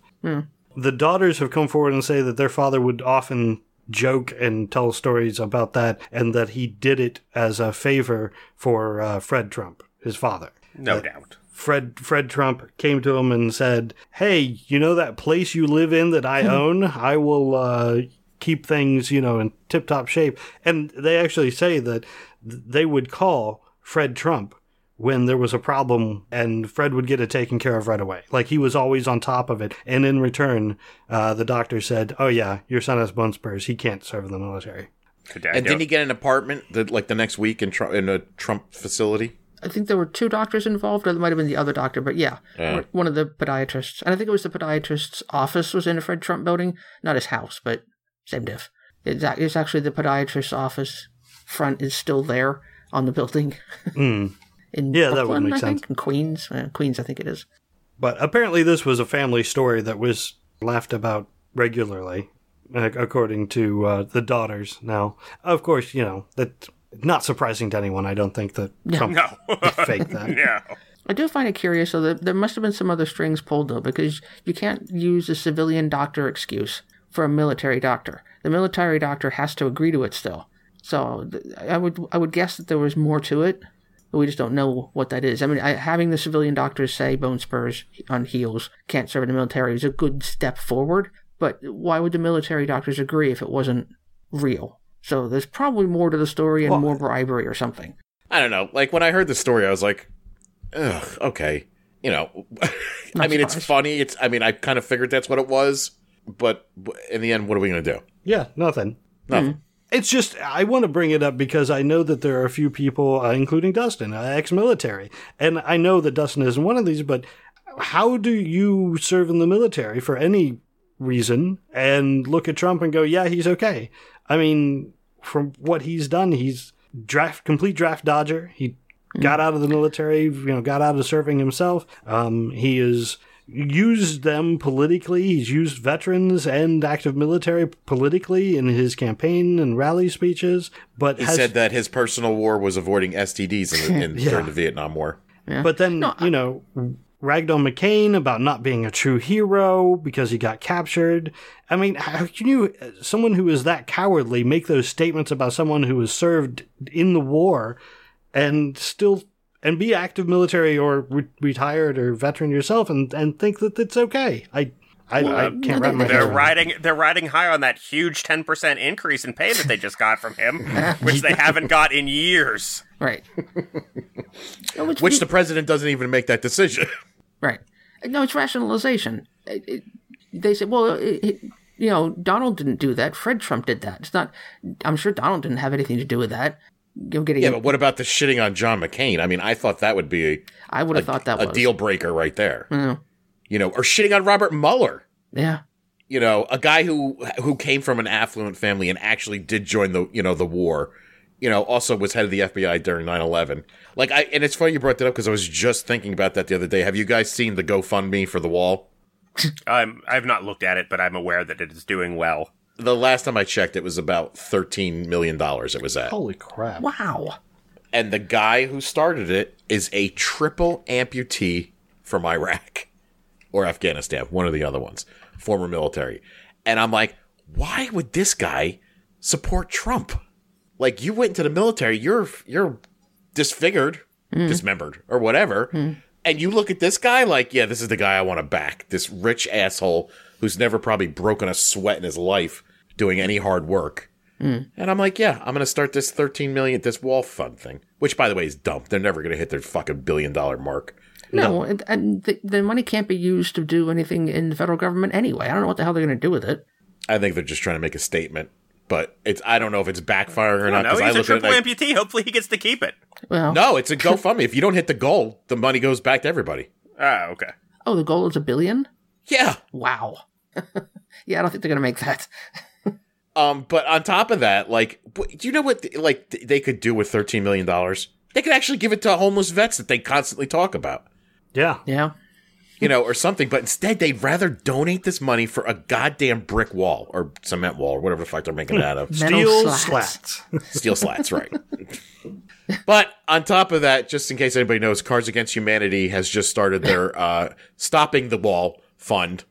Speaker 1: Draft. The daughters have come forward and say that their father would often joke and tell stories about that, and that he did it as a favor for uh, Fred Trump, his father.
Speaker 4: No doubt.
Speaker 1: Fred Fred Trump came to him and said, "Hey, you know that place you live in that I own? I will uh, keep things, you know, in tip-top shape." And they actually say that th- they would call Fred Trump when there was a problem, and Fred would get it taken care of right away. Like he was always on top of it. And in return, uh, the doctor said, "Oh yeah, your son has bone spurs. He can't serve in the military."
Speaker 4: Could
Speaker 3: And didn't he get an apartment the, like the next week in, Trump, in a Trump facility?
Speaker 2: I think there were two doctors involved, or there might have been the other doctor, but yeah,
Speaker 3: Yeah.
Speaker 2: one of the podiatrists. And I think it was the podiatrist's office was in the Fred Trump building, not his house, but same diff. It's, it's actually the podiatrist's office front is still there on the building.
Speaker 1: Mm.
Speaker 2: In
Speaker 1: Yeah, that would
Speaker 2: Brooklyn,
Speaker 1: make
Speaker 2: I
Speaker 1: sense.
Speaker 2: think, in Queens, uh, Queens, I think it is.
Speaker 1: But apparently, this was a family story that was laughed about regularly, according to uh, the daughters. Now, of course, you know that's not surprising to anyone. I don't think that Trump
Speaker 4: no.
Speaker 1: faked that.
Speaker 4: no.
Speaker 2: I do find it curious, though, that there must have been some other strings pulled, though, because you can't use a civilian doctor excuse for a military doctor. The military doctor has to agree to it still. So th- I would I would guess that there was more to it, but we just don't know what that is. I mean, I, having the civilian doctors say bone spurs on heels can't serve in the military is a good step forward. But why would the military doctors agree if it wasn't real? So there's probably more to the story and
Speaker 1: Well-
Speaker 2: more bribery or something.
Speaker 3: I don't know. Like when I heard the story, I was like, ugh, okay. You know, I mean, it's funny. It's, I mean, I kind of figured that's what it was, but in the end, what are we going to do?
Speaker 1: Yeah, nothing.
Speaker 3: Nothing. Mm-hmm.
Speaker 1: It's just I want to bring it up because I know that there are a few people, uh, including Dustin, uh, ex-military, and I know that Dustin isn't one of these. But how do you serve in the military for any reason and look at Trump and go, "Yeah, he's okay"? I mean, from what he's done, he's draft complete draft dodger. He got out of the military, you know, got out of serving himself. Um, he is used them politically. He's used veterans and active military politically in his campaign and rally speeches. But
Speaker 3: He
Speaker 1: has,
Speaker 3: said that his personal war was avoiding STDs in, in,
Speaker 1: Yeah.
Speaker 3: during the Vietnam War.
Speaker 1: but then you know, ragged on McCain about not being a true hero because he got captured. I mean, how can you, someone who is that cowardly, make those statements about someone who has served in the war and still and be active military or re- retired or veteran yourself and and think that it's okay? I I, I
Speaker 4: uh,
Speaker 1: can't wrap my head
Speaker 4: They're
Speaker 1: around
Speaker 4: riding. They're riding high on that huge ten percent increase in pay that they just got from him, which they haven't got in years.
Speaker 2: Right. No, it's-
Speaker 3: Which the president doesn't even make that decision.
Speaker 2: Right. No, it's rationalization. It, it, they say, well, it, it, you know, Donald didn't do that. Fred Trump did that. It's not. I'm sure Donald didn't have anything to do with that. You know, getting.
Speaker 3: yeah, but what about the shitting on John McCain? I mean, I thought that would be a,
Speaker 2: I would have thought that
Speaker 3: a
Speaker 2: was
Speaker 3: deal breaker right there.
Speaker 2: Mm.
Speaker 3: You know, or shitting on Robert Mueller.
Speaker 2: Yeah.
Speaker 3: you know, a guy who who came from an affluent family and actually did join the you know the war. You know, also was head of the FBI during 9-11. Like I and it's funny you brought that up because I was just thinking about that the other day. Have you guys seen the GoFundMe for the wall?
Speaker 4: Um, I've not looked at it, but I'm aware that it is doing well.
Speaker 3: The last time I checked, it was about thirteen million dollars. It was at,
Speaker 1: Holy crap!
Speaker 2: Wow.
Speaker 3: and the guy who started it is a triple amputee from Iraq or Afghanistan, one of the other ones, former military. And I'm like, why would this guy support Trump? Like you went into the military, you're you're disfigured, mm. dismembered, or whatever. Hmm. And you look at this guy like, yeah, this is the guy I want to back. This rich asshole who's never probably broken a sweat in his life doing any hard work. Hmm. And I'm like, yeah, I'm going to start this 13 million, this wall fund thing, which by the way is dumb. They're never going to hit their fucking billion dollar mark.
Speaker 2: No, and, and the, the money can't be used to do anything in the federal government anyway. I don't know what the hell they're going to do with it.
Speaker 3: I think they're just trying to make a statement, but it's, I don't know if it's backfiring or not.
Speaker 4: No,
Speaker 3: 'cause I
Speaker 4: he's a
Speaker 3: look at it
Speaker 4: triple
Speaker 3: like,
Speaker 4: amputee. Hopefully, he gets to keep it.
Speaker 2: Well,
Speaker 3: no, it's a GoFundMe. if you don't hit the goal, the money goes back to everybody.
Speaker 4: Oh, okay.
Speaker 2: oh, the goal is a billion.
Speaker 3: Yeah.
Speaker 2: Wow. yeah, I don't think they're going to make that.
Speaker 3: Um, but on top of that, like, do you know what like they could do with thirteen million dollars? They could actually give it to homeless vets that they constantly talk about,
Speaker 1: Yeah,
Speaker 2: Yeah.
Speaker 3: you know, or something. But instead, they'd rather donate this money for a goddamn brick wall or cement wall or whatever the fuck they're making it out of.
Speaker 2: Metal
Speaker 1: steel
Speaker 2: slats.
Speaker 1: slats.
Speaker 3: Steel slats, right? but on top of that, just in case anybody knows, Cards Against Humanity has just started their uh, stopping the wall fund.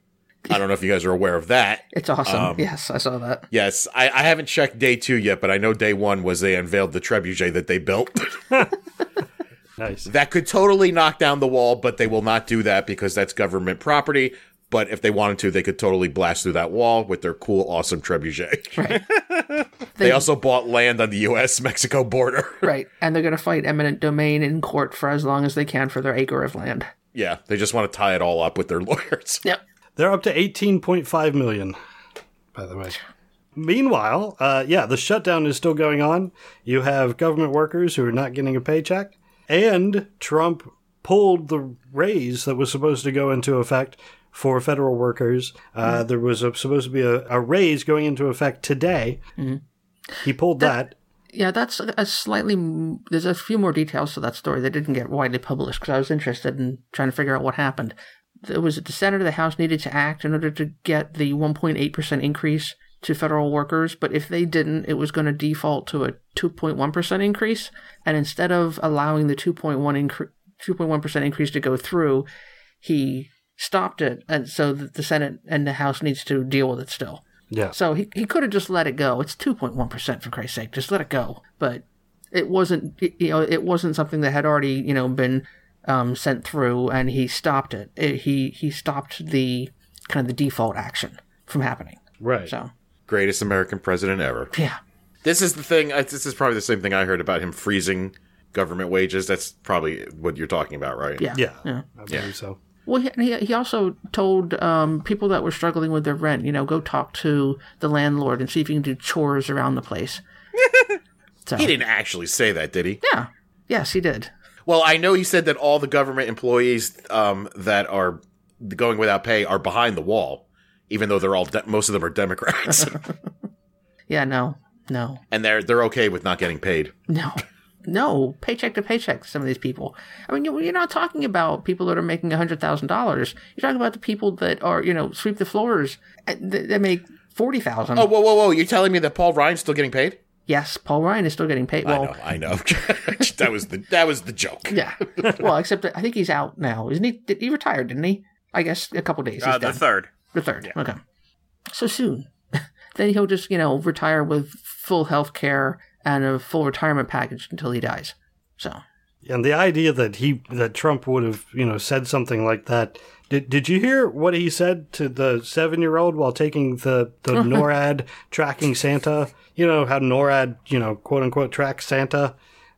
Speaker 3: I don't know if you guys are aware of that.
Speaker 2: It's awesome.
Speaker 3: Um,
Speaker 2: yes, I saw that.
Speaker 3: Yes, I, I haven't checked day two yet, but I know day one was they unveiled the trebuchet that they built.
Speaker 1: nice.
Speaker 3: that could totally knock down the wall, but they will not do that because that's government property. But if they wanted to, they could totally blast through that wall with their cool, awesome trebuchet.
Speaker 2: Right.
Speaker 3: They also bought land on the U.S. Mexico border.
Speaker 2: Right. And they're going to fight eminent domain in court for as long as they can for their acre of land.
Speaker 3: yeah, they just want to tie it all up with their lawyers.
Speaker 2: Yep.
Speaker 1: They're up to 18.5 million, by the way. Meanwhile, uh, yeah, the shutdown is still going on. You have government workers who are not getting a paycheck, and Trump pulled the raise that was supposed to go into effect for federal workers. Uh, There was a, supposed to be a, a raise going into effect today. He pulled that.
Speaker 2: Yeah, that's a slightly. There's a few more details to that story that didn't get widely published because I was interested in trying to figure out what happened. There was the Senate or the House needed to act in order to get the 1.8% increase to federal workers, but if they didn't, it was going to default to a 2.1% increase. And instead of allowing the 2.1 incre- 2.1% increase to go through, he stopped it, and so the Senate and the House needs to deal with it still.
Speaker 1: Yeah.
Speaker 2: So he, he could have just let it go. It's 2.1% for Christ's sake. Just let it go. But it wasn't, you know, it wasn't something that had already, you know, been um, sent through and he stopped it. it. He, he stopped the kind of the default action from happening.
Speaker 1: Right.
Speaker 2: So,
Speaker 3: Greatest American president ever.
Speaker 2: yeah.
Speaker 3: This is the thing. This is probably the same thing I heard about him freezing government wages. That's probably what you're talking about, right?
Speaker 2: Yeah.
Speaker 1: Yeah.
Speaker 2: Yeah.
Speaker 1: I believe so.
Speaker 2: Well, he, he he also told um, people that were struggling with their rent, you know, go talk to the landlord and see if you can do chores around the place. so,
Speaker 3: He didn't actually say that, did he?
Speaker 2: yeah. Yes, he did.
Speaker 3: Well, I know he said that all the government employees um, that are going without pay are behind the wall, even though they're all de- most of them are Democrats,
Speaker 2: Yeah, no, no,
Speaker 3: and they're they're okay with not getting paid.
Speaker 2: no, no, paycheck to paycheck. Some of these people. I mean, you- you're not talking about people that are making hundred thousand dollars. You're talking about the people that are, you know, sweep the floors. uh, that make forty thousand.
Speaker 3: Oh, whoa, whoa, whoa! You're telling me that Paul Ryan's still getting paid?
Speaker 2: Yes, Paul Ryan is still getting paid.
Speaker 3: I
Speaker 2: Well,
Speaker 3: know, I know. that was the that was the joke.
Speaker 2: yeah. well, except that I think he's out now, isn't he? He retired, didn't he? I guess a couple days. He's
Speaker 4: Uh, the
Speaker 2: done.
Speaker 4: third.
Speaker 2: The third. Okay. So soon. then he'll just, you know, retire with full health care and a full retirement package until he dies. So
Speaker 1: And the idea that he that Trump would have you know said something like that. Did Did you hear what he said to the seven year old while taking the the NORAD tracking Santa? You know how NORAD you know quote unquote tracks Santa,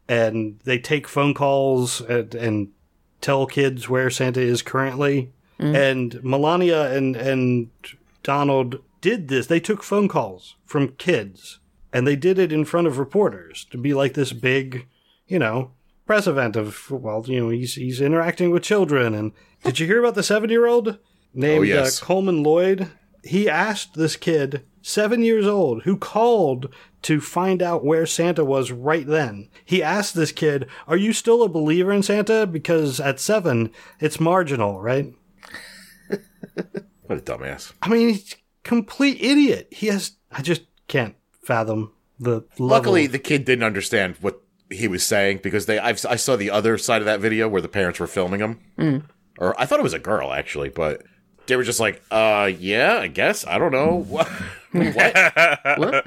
Speaker 1: and they take phone calls and, and tell kids where Santa is currently. Mm. And Melania and and Donald did this. They took phone calls from kids, and they did it in front of reporters to be like this big you know, press event of well, you know, he's he's interacting with children. And did you hear about the seven year old named
Speaker 3: Oh, yes.
Speaker 1: uh, Collman Lloyd? He asked this kid, seven years old, who called to find out where Santa was right then. He asked this kid, "Are you still a believer in Santa?" Because at seven, it's marginal, right?
Speaker 3: What a dumbass.
Speaker 1: I mean, he's a complete idiot. He has. I just can't fathom the. Level
Speaker 3: Luckily,
Speaker 1: of-
Speaker 3: the kid didn't understand what he was saying because they. I've, I saw the other side of that video where the parents were filming him, or I thought it was a girl actually, but they were just like, "Uh, yeah, I guess. I don't know what." what?
Speaker 2: what?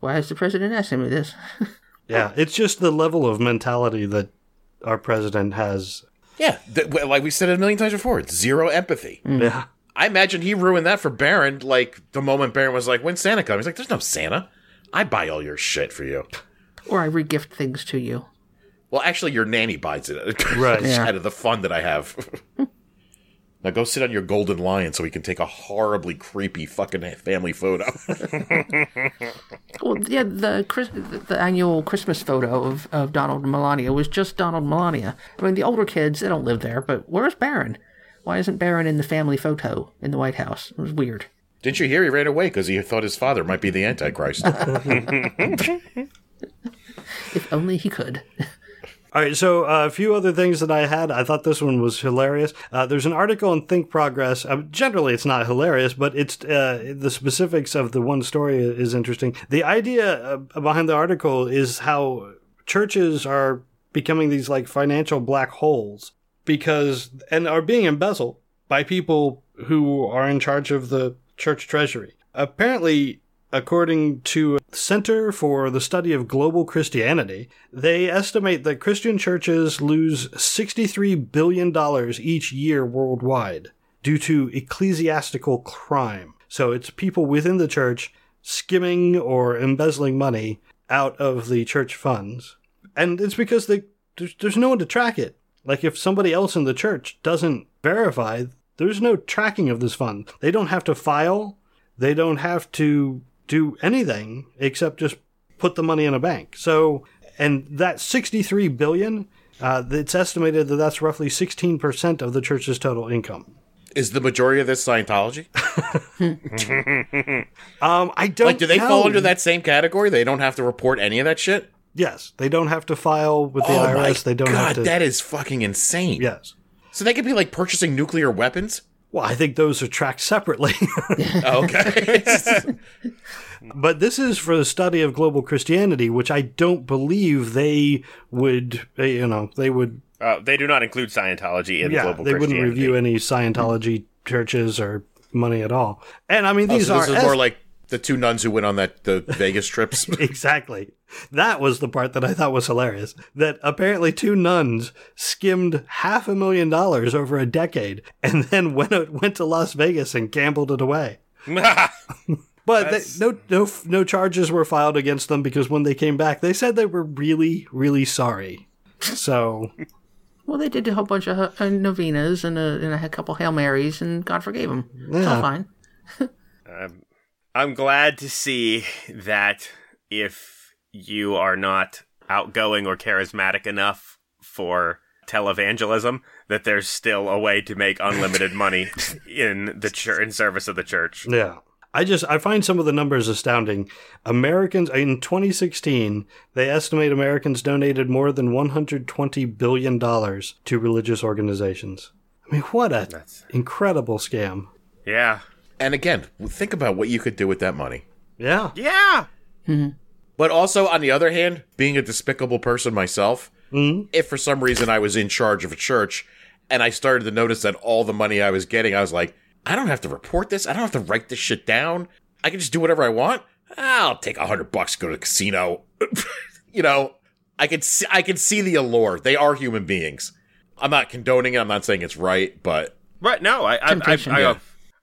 Speaker 2: Why is the president asking me this?
Speaker 1: yeah, it's just the level of mentality that our president has.
Speaker 3: Yeah, th- like we said it a million times before, it's zero empathy.
Speaker 1: Yeah.
Speaker 3: I imagine he ruined that for Barron. Like the moment Barron was like, "When's Santa coming?" He's like, "There's no Santa. I buy all your shit for you."
Speaker 2: Or I regift things to you.
Speaker 3: Well, actually, your nanny buys it.
Speaker 1: Right.
Speaker 2: Yeah.
Speaker 3: Out of the fun that I have. now go sit on your golden lion so we can take a horribly creepy fucking family photo.
Speaker 2: Well, yeah, the Chris, the annual Christmas photo of, of Donald and Melania was just Donald and Melania. I mean, the older kids, they don't live there, but where's Barron? Why isn't Barron in the family photo in the White House? It was weird.
Speaker 3: Didn't you hear he ran away because he thought his father might be the Antichrist?
Speaker 2: If only he could.
Speaker 1: All right, so uh, a few other things that I had. I thought this one was hilarious. Uh, there's an article in Think Progress. Uh, generally, it's not hilarious, but it's uh, the specifics of the one story is interesting. The idea uh, behind the article is how churches are becoming these like financial black holes because and are being embezzled by people who are in charge of the church treasury. Apparently, according to Center for the Study of Global Christianity, they estimate that Christian churches lose $63 billion each year worldwide due to ecclesiastical crime. So it's people within the church skimming or embezzling money out of the church funds. And it's because they, there's, there's no one to track it. Like if somebody else in the church doesn't verify, there's no tracking of this fund. They don't have to file. They don't have to do anything except just put the money in a bank. So, and that 63 billion, uh, it's estimated that that's roughly 16% of the church's total income.
Speaker 3: Is the majority of this Scientology?
Speaker 1: Um, I don't
Speaker 3: Like, do they
Speaker 1: know.
Speaker 3: fall under that same category? They don't have to report any of that shit.
Speaker 1: Yes, they don't have to file with the
Speaker 3: oh
Speaker 1: IRS. They don't
Speaker 3: god,
Speaker 1: have to.
Speaker 3: that is fucking insane.
Speaker 1: yes.
Speaker 3: So they could be like purchasing nuclear weapons.
Speaker 1: Well, I think those are tracked separately.
Speaker 3: Oh, okay.
Speaker 1: but this is for the study of global Christianity, which I don't believe they would, uh, you know, they would,
Speaker 4: Uh, they do not include Scientology in
Speaker 1: yeah,
Speaker 4: global
Speaker 1: they wouldn't review any Scientology churches or money at all. And I mean,
Speaker 3: Oh,
Speaker 1: these
Speaker 3: so this
Speaker 1: are
Speaker 3: is more like the two nuns who went on that the Vegas trips.
Speaker 1: exactly. That was the part that I thought was hilarious. That apparently two nuns skimmed half a million dollars over a decade and then went went to Las Vegas and gambled it away. But they, no, no, no charges were filed against them because when they came back, they said they were really, really sorry. So
Speaker 2: Well, they did a whole bunch of uh, novenas and a, and a couple Hail Marys, and God forgave them. It's all
Speaker 1: Yeah.
Speaker 2: fine.
Speaker 4: I'm glad to see that if you are not outgoing or charismatic enough for televangelism, that there's still a way to make unlimited money in the church in service of the church.
Speaker 1: yeah, I just I find some of the numbers astounding. Americans in 2016, they estimate Americans donated more than 120 billion dollars to religious organizations. I mean, what a
Speaker 4: That's-
Speaker 1: incredible scam.
Speaker 4: Yeah.
Speaker 3: and again, think about what you could do with that money.
Speaker 1: Yeah,
Speaker 4: Yeah. Mm-hmm.
Speaker 3: But also, on the other hand, being a despicable person myself, mm-hmm. if for some reason I was in charge of a church and I started to notice that all the money I was getting, I was like, I don't have to report this. I don't have to write this shit down. I can just do whatever I want. I'll take a hundred bucks, go to the casino. you know, I could see, I can see the allure. They are human beings. I'm not condoning it. I'm not saying it's right, but
Speaker 4: Right. No, I, I, I,
Speaker 2: Temptation,
Speaker 4: I,
Speaker 2: yeah.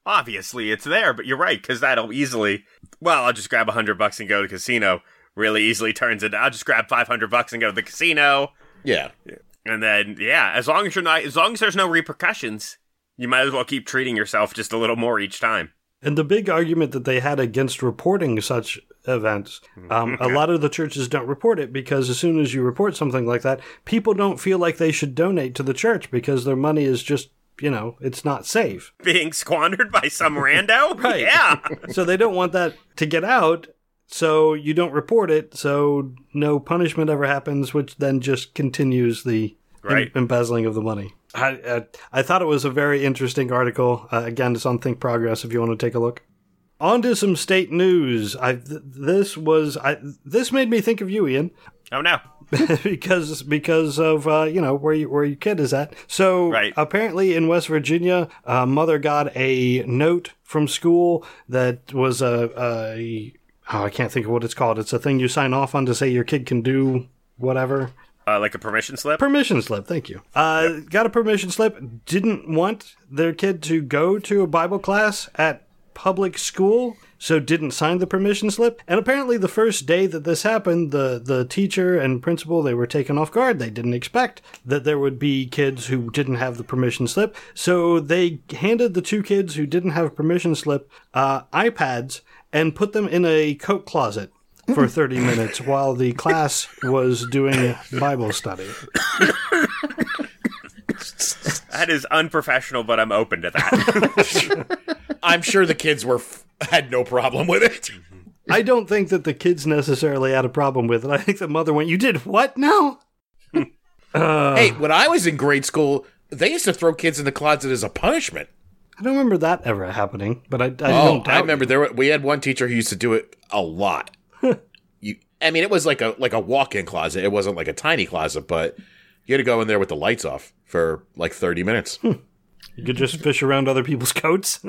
Speaker 4: obviously it's there, but you're right because that'll easily. Well, I'll just grab a hundred bucks and go to the casino. Really easily turns into I'll just grab five hundred bucks and go to the casino,
Speaker 3: yeah.
Speaker 4: and then yeah, as long as you're not, as long as there's no repercussions, you might as well keep treating yourself just a little more each time.
Speaker 1: And the big argument that they had against reporting such events, um, a lot of the churches don't report it because as soon as you report something like that, people don't feel like they should donate to the church because their money is just, you know, it's not safe.
Speaker 4: Being squandered by some rando,
Speaker 1: Right.
Speaker 4: Yeah,
Speaker 1: so they don't want that to get out. So you don't report it. So no punishment ever happens, which then just continues the em-
Speaker 4: Right.
Speaker 1: embezzling of the money. I, I, I thought it was a very interesting article. Uh, again, it's on Think Progress if you want to take a look. On to some state news. I th- this was I this made me think of you, Ian,
Speaker 4: oh no,
Speaker 1: because because of uh, you know where you, where your kid is at. So
Speaker 4: Right.
Speaker 1: apparently in West Virginia, a mother got a note from school that was a, a oh, I can't think of what it's called. It's a thing you sign off on to say your kid can do whatever.
Speaker 4: uh, like a permission slip.
Speaker 1: Permission slip, thank you. Uh, got a permission slip. Didn't want their kid to go to a Bible class at public school, so didn't sign the permission slip. And apparently, the first day that this happened, the the teacher and principal they were taken off guard. They didn't expect that there would be kids who didn't have the permission slip, so they handed the two kids who didn't have a permission slip uh, iPads and put them in a coat closet for mm. 30 minutes while the class was doing Bible study.
Speaker 4: That is unprofessional, but I'm open to that.
Speaker 3: I'm sure the kids were f- had no problem with it.
Speaker 1: I don't think that the kids necessarily had a problem with it. I think the mother went, You did what now?
Speaker 3: hey, when I was in grade school, they used to throw kids in the closet as a punishment.
Speaker 1: I don't remember that ever happening, but I, I
Speaker 3: Oh,
Speaker 1: don't doubt
Speaker 3: I remember there were, we had one teacher who used to do it a lot. you, I mean, it was like a like a walk-in closet. It wasn't like a tiny closet, but you had to go in there with the lights off for like thirty minutes hmm.
Speaker 1: You could just fish around other people's coats.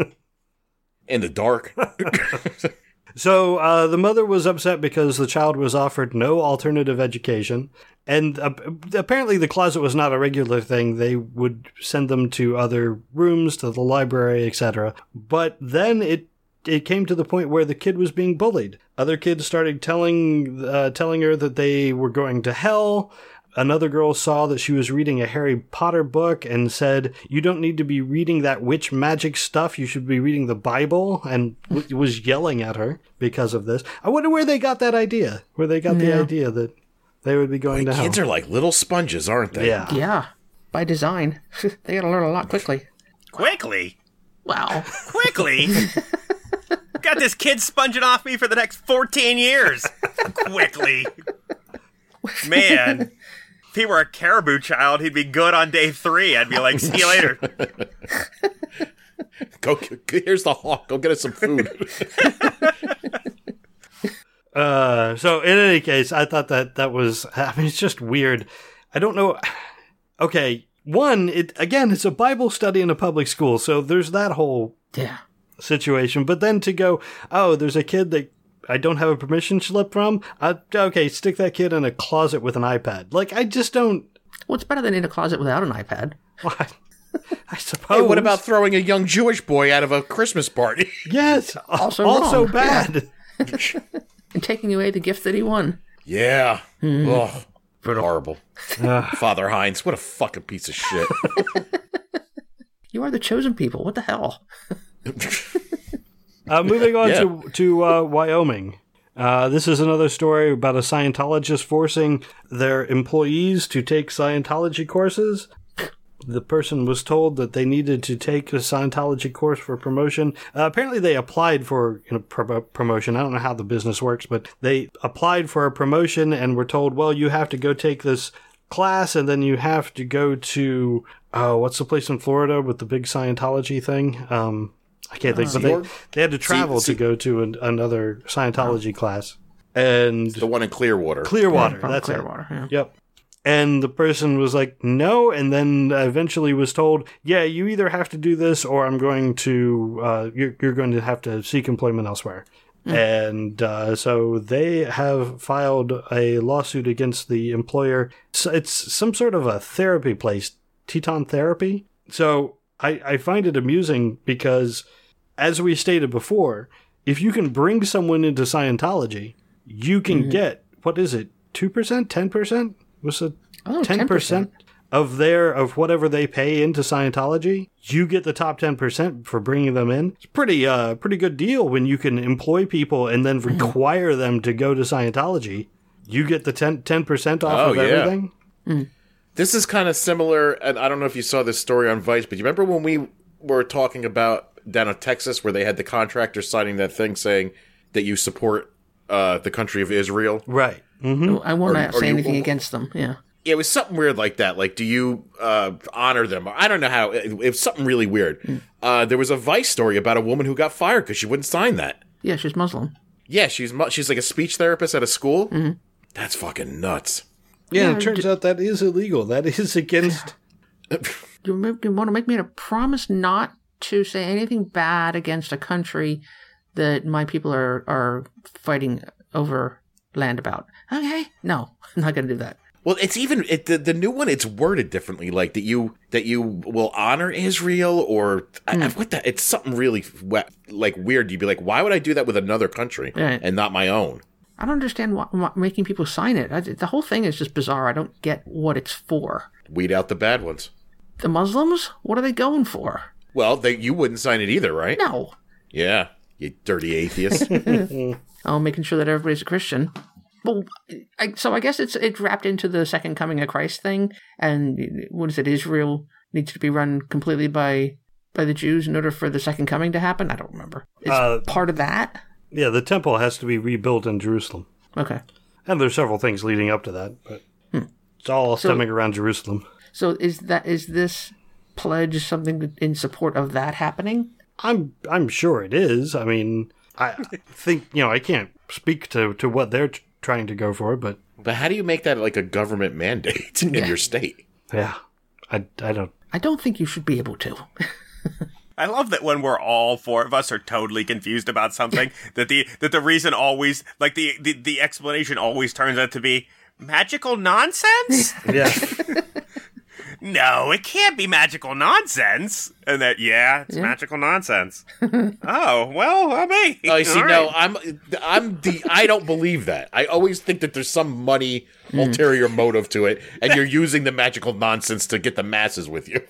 Speaker 3: in the dark.
Speaker 1: so uh, the mother was upset because the child was offered no alternative education. And uh, apparently, the closet was not a regular thing. They would send them to other rooms, to the library, etc. But then it it came to the point where the kid was being bullied. Other kids started telling uh, telling her that they were going to hell. Another girl saw that she was reading a Harry Potter book and said, "You don't need to be reading that witch magic stuff. You should be reading the Bible." And w- was yelling at her because of this. I wonder where they got that idea. Where they got the idea that they would be going to hell.
Speaker 3: Kids are like little sponges, aren't they?
Speaker 1: yeah.
Speaker 2: Yeah, by design. they got to learn a lot quickly.
Speaker 4: Quickly,
Speaker 2: Wow.
Speaker 4: quickly. Got this kid sponging off me for the next 14 years. quickly. Man. If he were a caribou child, he'd be good on day three. I'd be like, see you later.
Speaker 3: Go, go- here's the hawk. Go get us some food.
Speaker 1: Uh, so in any case, I thought that that was. I mean, it's just weird. I don't know. Okay, one, it again, it's a Bible study in a public school, so there's that whole
Speaker 2: Yeah.
Speaker 1: situation. But then to go, oh, there's a kid that I don't have a permission slip from. Uh, okay, stick that kid in a closet with an iPad. Like, I just don't.
Speaker 2: Well, it's better than in a closet without an iPad.
Speaker 1: I suppose.
Speaker 3: hey, what about throwing a young Jewish boy out of a Christmas party?
Speaker 1: yes?
Speaker 2: Also
Speaker 1: Also,
Speaker 2: wrong.
Speaker 1: bad.
Speaker 2: And taking away the gift that he won.
Speaker 3: Yeah. Ugh. Horrible. Father Heinz, what a fucking piece of shit.
Speaker 2: You are the chosen people. What the hell?
Speaker 1: Uh, moving on
Speaker 3: Yeah.
Speaker 1: to to uh, Wyoming. Uh, this is another story about a Scientologist forcing their employees to take Scientology courses. The person was told that they needed to take a Scientology course for promotion. Uh, apparently, they applied for you know, pro- promotion. I don't know how the business works, but they applied for a promotion and were told, "Well, you have to go take this class, and then you have to go to uh, what's the place in Florida with the big Scientology thing." Um, I can't think, but they, they had to travel
Speaker 3: see-
Speaker 1: to go to an, another Scientology class. And
Speaker 3: the one in Clearwater.
Speaker 1: Clearwater,
Speaker 2: From
Speaker 1: that's it.
Speaker 2: Clearwater. Yeah.
Speaker 1: Yep. And the person was like, no, and then eventually was told, yeah, you either have to do this or I'm going to, uh, you're, you're going to have to seek employment elsewhere. And uh, so they have filed a lawsuit against the employer. So it's some sort of a therapy place, Teton Therapy. So I, I find it amusing because, as we stated before, if you can bring someone into Scientology, you can mm-hmm. get, what is it, 2%, 10%? What's it
Speaker 2: Oh,
Speaker 1: ten percent of their of whatever they pay into Scientology, you get the top ten percent for bringing them in. It's pretty uh pretty good deal when you can employ people and then mm-hmm. require them to go to Scientology. You get the 10 percent off
Speaker 3: Oh,
Speaker 1: of
Speaker 3: yeah.
Speaker 1: everything. Mm.
Speaker 3: This is kind of similar, and I don't know if you saw this story on Vice, but you remember when we were talking about down in Texas where they had the contractor signing that thing saying that you support uh, the country of Israel?
Speaker 1: Right. hmm
Speaker 2: I won't
Speaker 3: Or- or
Speaker 2: say
Speaker 3: you-
Speaker 2: anything against them. Yeah.
Speaker 3: Yeah, it was something weird like that. Like, do you uh, honor them? I don't know how. It, it was something really weird. Uh, there was a Vice story about a woman who got fired because she wouldn't sign that.
Speaker 2: Yeah, she's Muslim.
Speaker 3: Yeah, she's mu- she's like a speech therapist at a school. That's fucking nuts.
Speaker 1: Yeah,
Speaker 2: Yeah,
Speaker 1: it turns out that is illegal. That is against
Speaker 2: You, ma- you want to make me a promise not to say anything bad against a country that my people are, are fighting over land about. Okay. No, I'm not going to do that.
Speaker 3: Well, it's even it, the the new one. It's worded differently, like that you that you will honor Israel or I, I- what the, It's something really we- like weird. You'd be like, why would I do that with another country
Speaker 2: Right.
Speaker 3: and not my own?
Speaker 2: I don't understand why, why making people sign it. I, the whole thing is just bizarre. I don't get what it's for.
Speaker 3: Weed out the bad ones.
Speaker 2: The Muslims? What are they going for?
Speaker 3: Well, they, you wouldn't sign it either, right?
Speaker 2: No.
Speaker 3: Yeah, you dirty atheist.
Speaker 2: Oh, making sure that everybody's a Christian. Well, I, so I guess it's it's wrapped into the second coming of Christ thing, and what is it? Israel needs to be run completely by by the Jews in order for the second coming to happen. I don't remember. Is
Speaker 1: Uh,
Speaker 2: part of that?
Speaker 1: Yeah. The temple has to be rebuilt in Jerusalem,
Speaker 2: Okay.
Speaker 1: and there's several things leading up to that, but hmm. it's all stemming around Jerusalem.
Speaker 2: So is that is this pledge something in support of that happening?
Speaker 1: I'm I'm sure it is. I mean, I think you know I can't speak to to what they're t- trying to go for, but
Speaker 3: but how do you make that like a government mandate in your state?
Speaker 1: yeah, I I don't.
Speaker 2: I don't think you should be able to.
Speaker 4: I love that when we're all four of us are totally confused about something, that the that the reason always like the, the the explanation always turns out to be magical nonsense.
Speaker 1: Yeah,
Speaker 4: no, it can't be magical nonsense. And that, yeah, it's
Speaker 2: Yeah.
Speaker 4: magical nonsense. oh, well, I may.
Speaker 3: Oh, you see,
Speaker 4: All
Speaker 3: no. I'm, I'm the, I don't believe that. I always think that there's some money hmm. ulterior motive to it, and you're using the magical nonsense to get the masses with you.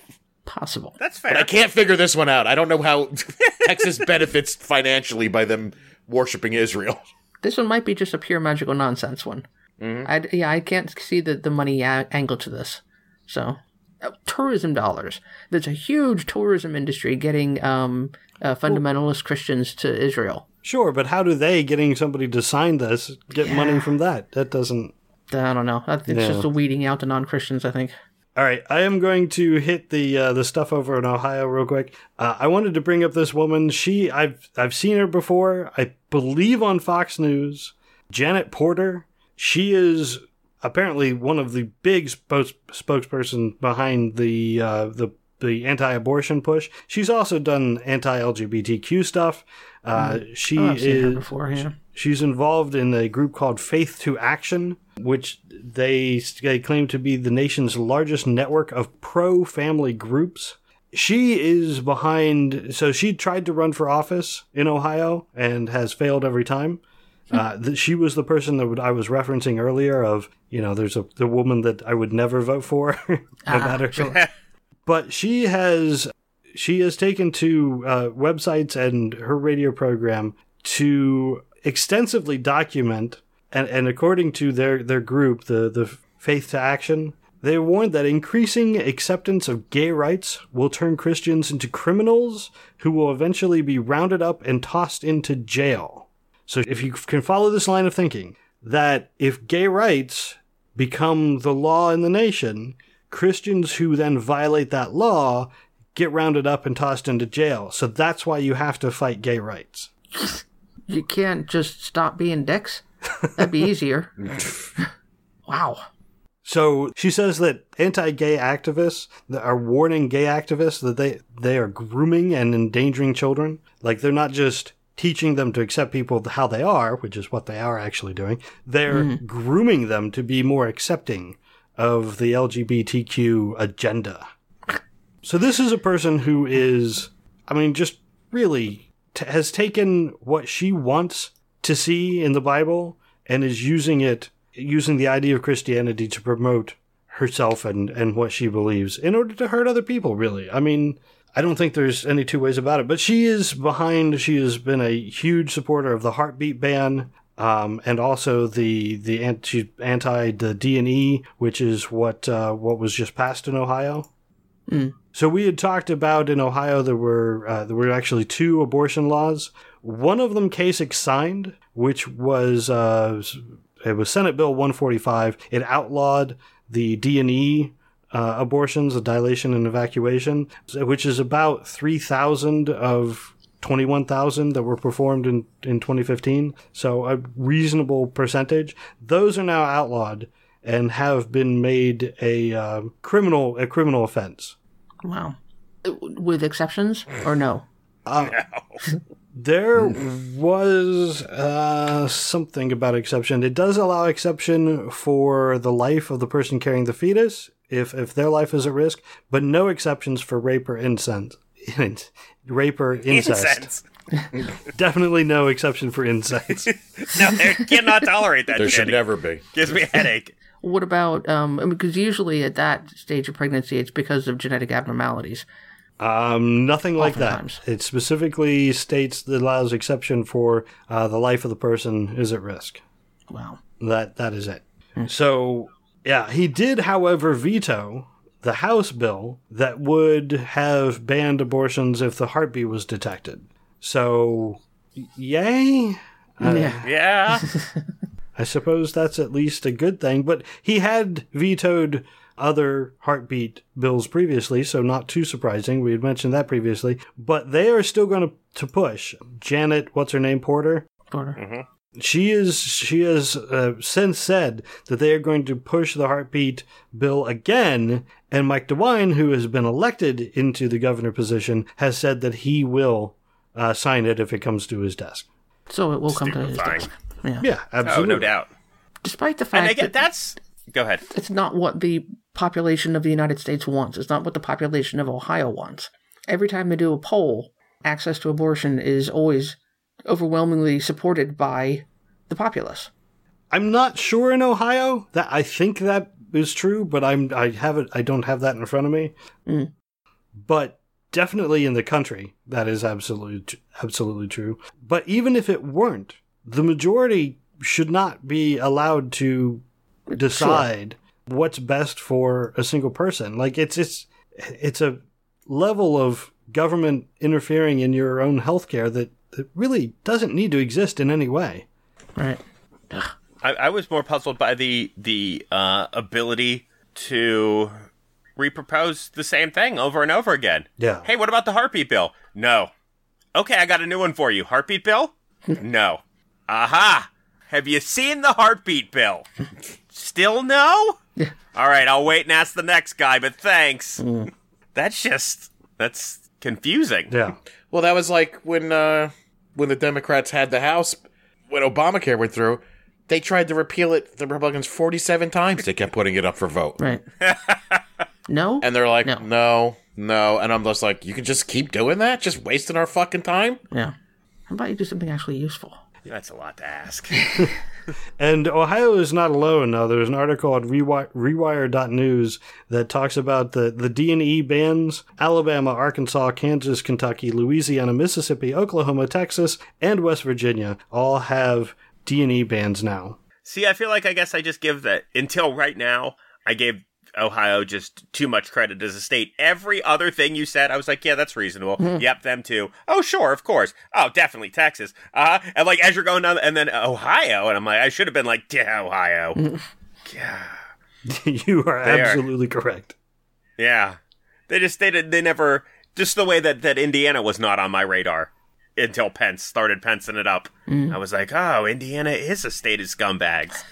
Speaker 2: Possible.
Speaker 4: That's fair.
Speaker 3: But I can't figure this one out. I don't know how Texas benefits financially by them worshiping Israel.
Speaker 2: This one might be just a pure magical nonsense one. I yeah, I can't see the the money a- angle to this. So, uh, tourism dollars. There's a huge tourism industry getting um, uh, fundamentalist Christians to Israel.
Speaker 1: Sure, but how do they getting somebody to sign this get money from that? That doesn't.
Speaker 2: I don't know. It's
Speaker 1: Yeah.
Speaker 2: just a weeding out the non Christians. I think.
Speaker 1: All right, I am going to hit the uh, the stuff over in Ohio real quick. Uh, I wanted to bring up this woman. She I've I've seen her before. I believe on Fox News. Janet Porter. She is apparently one of the big spokes, spokesperson behind the uh, the the anti-abortion push. She's also done anti-LGBTQ stuff. Uh, She
Speaker 2: Oh, I've seen her
Speaker 1: is
Speaker 2: before. Yeah.
Speaker 1: She's involved in a group called Faith2Action, which they, they claim to be the nation's largest network of pro family groups. She is behind, so she tried to run for office in Ohio and has failed every time. Uh, th- she was the person that would, I was referencing earlier of, you know, there's a the woman that I would never vote for, no
Speaker 2: Ah,
Speaker 1: matter.
Speaker 2: sure.
Speaker 1: But she has she has taken to uh, websites and her radio program to extensively document and, and according to their, their group, the, the Faith2Action, they warned that increasing acceptance of gay rights will turn Christians into criminals who will eventually be rounded up and tossed into jail. So if you can follow this line of thinking, that if gay rights become the law in the nation, Christians who then violate that law get rounded up and tossed into jail. So that's why you have to fight gay rights.
Speaker 2: You can't just stop being dicks. That'd be easier. wow.
Speaker 1: So she says that anti-gay activists are warning gay activists that they they are grooming and endangering children. Like they're not just teaching them to accept people how they are, which is what they are actually doing. They're mm-hmm. grooming them to be more accepting of the LGBTQ agenda. So this is a person who is, I mean, just really t- has taken what she wants to see in the Bible and is using it, using the idea of Christianity to promote herself and, and what she believes in order to hurt other people, really. I mean, I don't think there's any two ways about it, but she is behind, she has been a huge supporter of the heartbeat ban. Um, and also the the anti anti the D and E, which is what uh, what was just passed in Ohio. So we had talked about in Ohio there were uh, there were actually two abortion laws. One of them Kasich signed, which was uh, it was Senate Bill 145. It outlawed the D and E uh, abortions, the dilation and evacuation, which is about three thousand of 21,000 that were performed in, in 2015. So a reasonable percentage. Those are now outlawed and have been made a uh, criminal a criminal offense.
Speaker 2: Wow. With exceptions or no? no?
Speaker 1: There was uh, something about exception. It does allow exception for the life of the person carrying the fetus if if their life is at risk, but no exceptions for rape or incest. rape or incest.
Speaker 4: Incense.
Speaker 1: Definitely no exception for incest.
Speaker 4: No, they cannot tolerate that
Speaker 3: There
Speaker 4: shit.
Speaker 3: should never be.
Speaker 4: Gives me a headache.
Speaker 2: What about um? Because usually at that stage of pregnancy, it's because of genetic abnormalities.
Speaker 1: Um, nothing like
Speaker 2: Oftentimes.
Speaker 1: that. It specifically states that allows exception for uh, the life of the person is at risk.
Speaker 2: Wow.
Speaker 1: That that is it. So yeah, he did, however, veto the House bill that would have banned abortions if the heartbeat was detected. So, yay!
Speaker 2: yeah.
Speaker 4: Yeah.
Speaker 1: I suppose that's at least a good thing. But he had vetoed other heartbeat bills previously, so not too surprising. We had mentioned that previously. But they are still going to to push. Janet, what's her name, Porter?
Speaker 2: Porter.
Speaker 1: She is. She has uh, since said that they are going to push the heartbeat bill again. And Mike DeWine, who has been elected into the governor position, has said that he will uh, sign it if it comes to his desk.
Speaker 2: So it will come to his
Speaker 4: Stupefying.
Speaker 2: desk. Yeah.
Speaker 1: Yeah,
Speaker 4: Oh, no doubt.
Speaker 2: Despite the
Speaker 4: And
Speaker 2: fact
Speaker 4: again,
Speaker 2: that
Speaker 4: that's. Go ahead.
Speaker 2: it's not what the population of the United States wants. It's not what the population of Ohio wants. Every time they do a poll, access to abortion is always overwhelmingly supported by the populace.
Speaker 1: I'm not sure in Ohio that I think that is true, but I'm I have it I don't have that in front of me.
Speaker 2: Mm.
Speaker 1: But definitely in the country that is absolutely absolutely true. But even if it weren't, the majority should not be allowed to decide what's best for a single person. Like it's it's it's a level of government interfering in your own healthcare that, that really doesn't need to exist in any way.
Speaker 2: Right.
Speaker 4: I, I was more puzzled by the the uh, ability to repropose the same thing over and over again.
Speaker 1: Yeah.
Speaker 4: Hey, what about the heartbeat bill? No. Okay, I got a new one for you. Heartbeat bill? no. Aha! Have you seen the heartbeat bill? Still no? Yeah. All right, I'll wait and ask the next guy, but thanks. That's just that's confusing.
Speaker 1: Yeah.
Speaker 3: Well, that was like when uh, when the Democrats had the House when Obamacare went through. They tried to repeal it. The Republicans forty-seven times. They kept putting it up for vote,
Speaker 2: Right. no?
Speaker 3: and they're like,
Speaker 2: No.
Speaker 3: "No, no," And I'm just like, "You can just keep doing that, just wasting our fucking time."
Speaker 2: yeah. How about you do something actually useful?
Speaker 4: That's a lot to ask.
Speaker 1: And Ohio is not alone. Now, there's an article on Rewire, Rewire.news that talks about the, the D&E bans. Alabama, Arkansas, Kansas, Kentucky, Louisiana, Mississippi, Oklahoma, Texas, and West Virginia all have D&E bans now.
Speaker 4: See, I feel like I guess I just give that until right now. I gave Ohio just too much credit as a state. Every other thing you said, I was like, yeah, that's reasonable. Hmm. Yep, them too. Oh, sure, of course. Oh, definitely Texas. Uh and like as you're going down, and then Ohio, and I'm like, I should have been like, yeah, Ohio. Hmm. yeah,
Speaker 1: you are
Speaker 4: They are.
Speaker 1: absolutely correct.
Speaker 4: yeah. They just they did they never just the way that that Indiana was not on my radar until Pence started pencing it up. Hmm. I was like, oh, Indiana is a state of scumbags.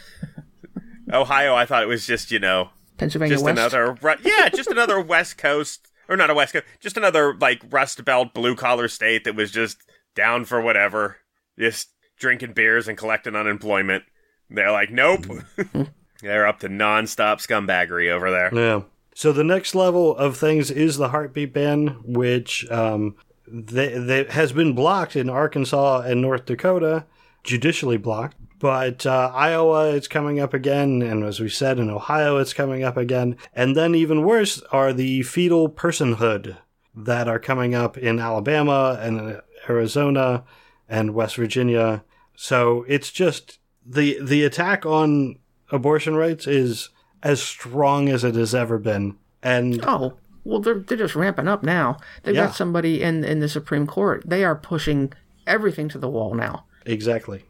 Speaker 4: Ohio, I thought it was just you know
Speaker 2: Pennsylvania
Speaker 4: just
Speaker 2: West?
Speaker 4: another yeah just another west coast or not a west coast just another like rust belt blue collar state that was just down for whatever just drinking beers and collecting unemployment they're like nope they're up to nonstop scumbaggery over there
Speaker 1: Yeah. So the next level of things is the heartbeat ban, which um, they, they has been blocked in Arkansas and North Dakota, judicially blocked. But uh, Iowa, it's coming up again, and as we said, in Ohio, it's coming up again. And then even worse are the fetal personhood that are coming up in Alabama and uh, Arizona and West Virginia. So it's just the the attack on abortion rights is as strong as it has ever been. And
Speaker 2: Oh, well, they're, they're just ramping up now. They've
Speaker 1: Yeah.
Speaker 2: got somebody in, in the Supreme Court. They are pushing everything to the wall now.
Speaker 1: exactly.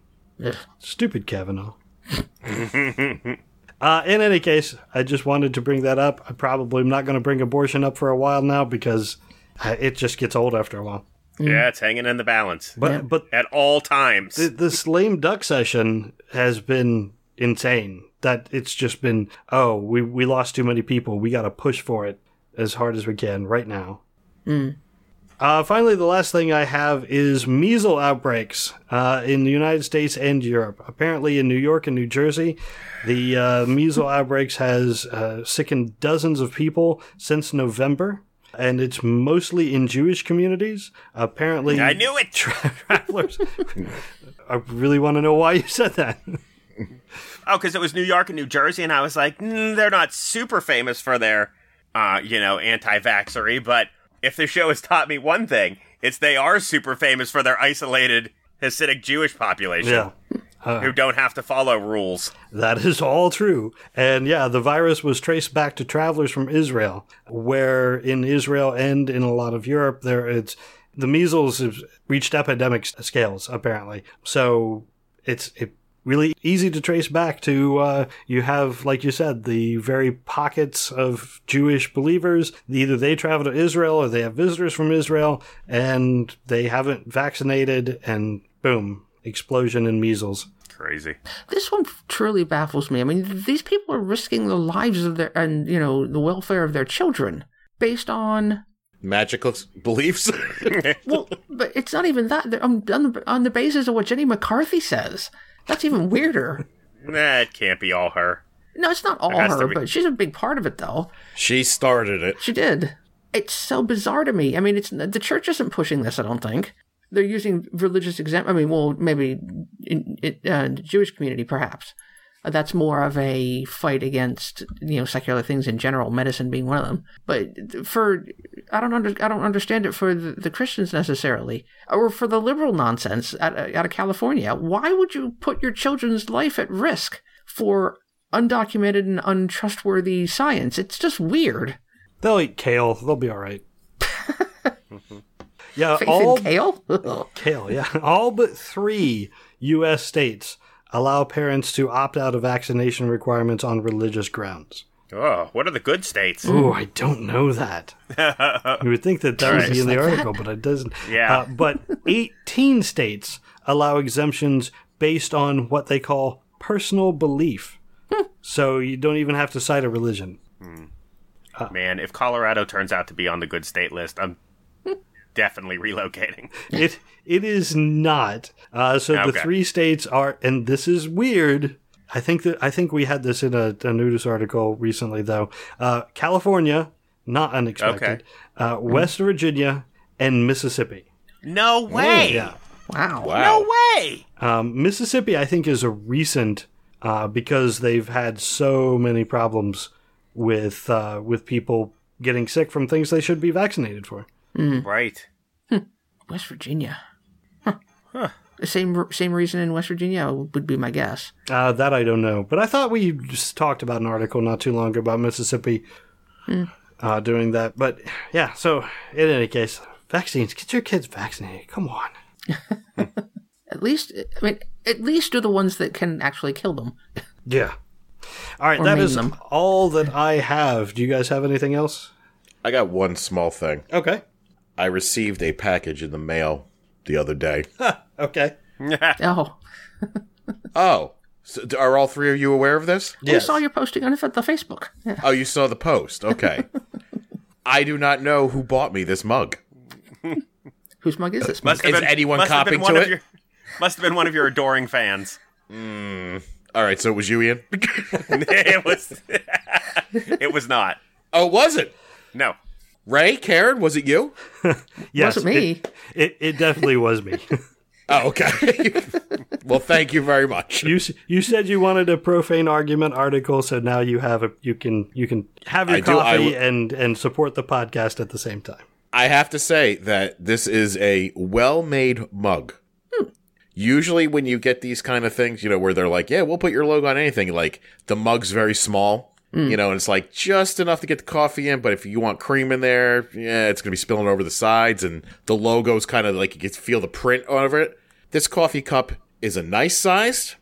Speaker 2: Ugh.
Speaker 1: Stupid Kavanaugh. uh, in any case, I just wanted to bring that up. I probably am not going to bring abortion up for a while now because uh, it just gets old after a while.
Speaker 4: yeah it's hanging in the balance
Speaker 1: But
Speaker 2: Yeah.
Speaker 1: but
Speaker 4: at all times
Speaker 1: th- this lame duck session has been insane. That it's just been oh we we lost too many people. We got to push for it as hard as we can right now. Uh, finally, the last thing I have is measles outbreaks uh, in the United States and Europe. Apparently, in New York and New Jersey, the uh, measles outbreaks has uh, sickened dozens of people since November, and it's mostly in Jewish communities. Apparently,
Speaker 4: i knew it
Speaker 1: travelers. I really want to know why you said that.
Speaker 4: Oh, because it was New York and New Jersey, and I was like, mm, they're not super famous for their, uh, you know, anti-vaxxery. But if the show has taught me one thing, it's they are super famous for their isolated Hasidic Jewish population
Speaker 1: yeah,
Speaker 4: who uh, don't have to follow rules.
Speaker 1: that is all true. And yeah, the virus was traced back to travelers from Israel, where in Israel and in a lot of Europe, there it's the measles reached epidemic scales apparently. So it's it really easy to trace back to uh, you have like you said the very pockets of Jewish believers either they travel to Israel or they have visitors from Israel and they haven't vaccinated and boom explosion in measles
Speaker 4: Crazy.
Speaker 2: This one truly baffles me. I mean, these people are risking the lives of their and you know the welfare of their children based on
Speaker 3: Magical beliefs.
Speaker 2: well, but it's not even that. They're on, on, the, on the basis of what Jenny McCarthy says. That's even weirder.
Speaker 4: That can't be all her.
Speaker 2: No, it's not all her,
Speaker 4: be.
Speaker 2: but she's a big part of it, though.
Speaker 3: She started it.
Speaker 2: She did. It's so bizarre to me. I mean, it's the church isn't pushing this. I don't think they're using religious exam. I mean, well, maybe in, in uh, the Jewish community, perhaps. That's more of a fight against you know secular things in general, medicine being one of them. But for I don't under, I don't understand it for the, the Christians necessarily, or for the liberal nonsense out, out of California. Why would you put your children's life at risk for undocumented and untrustworthy science? It's just weird.
Speaker 1: They'll eat kale. They'll be all right. yeah,
Speaker 2: Faith
Speaker 1: all
Speaker 2: kale.
Speaker 1: kale. Yeah, all but three U.S. states allow parents to opt out of vaccination requirements on religious grounds.
Speaker 4: Oh, what are the good states?
Speaker 1: Oh, I don't know that. you would think that that would be in the article, but it doesn't.
Speaker 4: Yeah.
Speaker 1: Uh, but 18 states allow exemptions based on what they call personal belief. so you don't even have to cite a religion.
Speaker 4: Man, if Colorado turns out to be on the good state list, I'm definitely relocating.
Speaker 1: It it is not. Uh, so the three states are, and this is weird. I think that I think we had this in a, a news article recently, though. Uh, California, not unexpected. Uh, West Virginia and Mississippi.
Speaker 4: No way!
Speaker 1: Yeah.
Speaker 2: wow.
Speaker 3: Wow.
Speaker 4: No way!
Speaker 1: Um, Mississippi, I think, is a recent uh, because they've had so many problems with uh, with people getting sick from things they should be vaccinated for.
Speaker 4: Right.
Speaker 2: West Virginia. Huh. Huh. Same same reason in West Virginia would be my guess.
Speaker 1: Uh, that I don't know, but I thought we just talked about an article not too long ago about Mississippi uh, doing that. But yeah, so in any case, vaccines. Get your kids vaccinated. Come on.
Speaker 2: At least, I mean, at least do the ones that can actually kill them.
Speaker 1: Yeah. All right,
Speaker 2: Or
Speaker 1: that
Speaker 2: maim
Speaker 1: is
Speaker 2: them.
Speaker 1: all that I have. Do you guys have anything else?
Speaker 3: I got one small thing.
Speaker 1: Okay.
Speaker 3: I received a package in the mail the other day.
Speaker 1: Okay.
Speaker 2: Oh,
Speaker 3: oh, so are all three of you aware of this? Yes.
Speaker 2: we saw your posting on the Facebook. Yeah.
Speaker 3: Oh, you saw the post. Okay. I do not know who bought me this mug.
Speaker 2: Whose mug is this?
Speaker 4: Must
Speaker 2: Mug?
Speaker 4: have
Speaker 3: Is anyone
Speaker 4: must
Speaker 3: copying to it?
Speaker 4: Your, must have been one of your adoring fans. Hmm.
Speaker 3: All right, so it was you, Ian?
Speaker 4: it was. it was not.
Speaker 3: oh, was it?
Speaker 4: No.
Speaker 3: Ray, Karen, was it you?
Speaker 1: Yes,
Speaker 2: Wasn't me.
Speaker 1: It, it, it definitely was me.
Speaker 3: Oh, okay. well, thank you very much.
Speaker 1: you you said you wanted a profane argument article, so now you have a you can you can have your
Speaker 3: I do, I
Speaker 1: coffee
Speaker 3: w-
Speaker 1: and and support the podcast at the same time.
Speaker 3: I have to say that this is a well-made mug. Hmm. Usually, when you get these kind of things, you know, where they're like, "Yeah, we'll put your logo on anything," like the mug's very small, you know, and it's like just enough to get the coffee in. But if you want cream in there, yeah, it's gonna be spilling over the sides, and the logo's kind of like you can feel the print over it. This coffee cup is a nice sized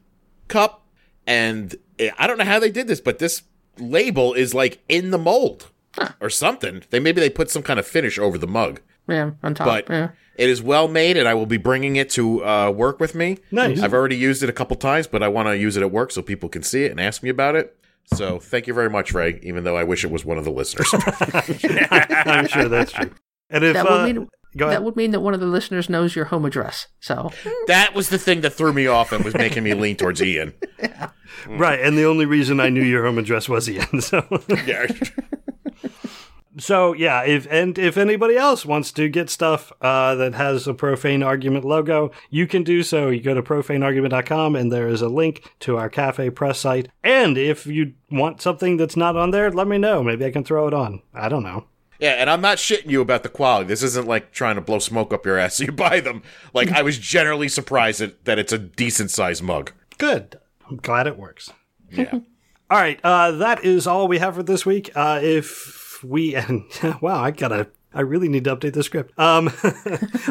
Speaker 3: cup, and I don't know how they did this, but this label is like in the mold or something. They maybe they put some kind of finish over the mug,
Speaker 2: Yeah, on top.
Speaker 3: but
Speaker 2: yeah.
Speaker 3: it is well made, and I will be bringing it to uh, work with me.
Speaker 1: Nice.
Speaker 3: I've already used it a couple times, but I want to use it at work so people can see it and ask me about it. So thank you very much, Ray. Even though I wish it was one of the listeners.
Speaker 1: I'm sure that's true. And if
Speaker 2: That
Speaker 1: uh,
Speaker 2: would mean that would mean that one of the listeners knows your home address. So
Speaker 3: that was the thing that threw me off and was making me lean towards Ian.
Speaker 1: right, and the only reason I knew your home address was Ian. So
Speaker 3: Yeah.
Speaker 1: So yeah, if and if anybody else wants to get stuff uh, that has a profane argument logo, you can do so. You go to profaneargument.com and there is a link to our CafePress site. And if you want something that's not on there, let me know. Maybe I can throw it on. I don't know.
Speaker 3: Yeah, and I'm not shitting you about the quality. This isn't like trying to blow smoke up your ass so you buy them. Like I was generally surprised that, that it's a decent sized mug.
Speaker 1: Good. I'm glad it works.
Speaker 3: Yeah.
Speaker 1: All right, uh, that is all we have for this week. Uh, if we and wow, I gotta, I really need to update the script. Um,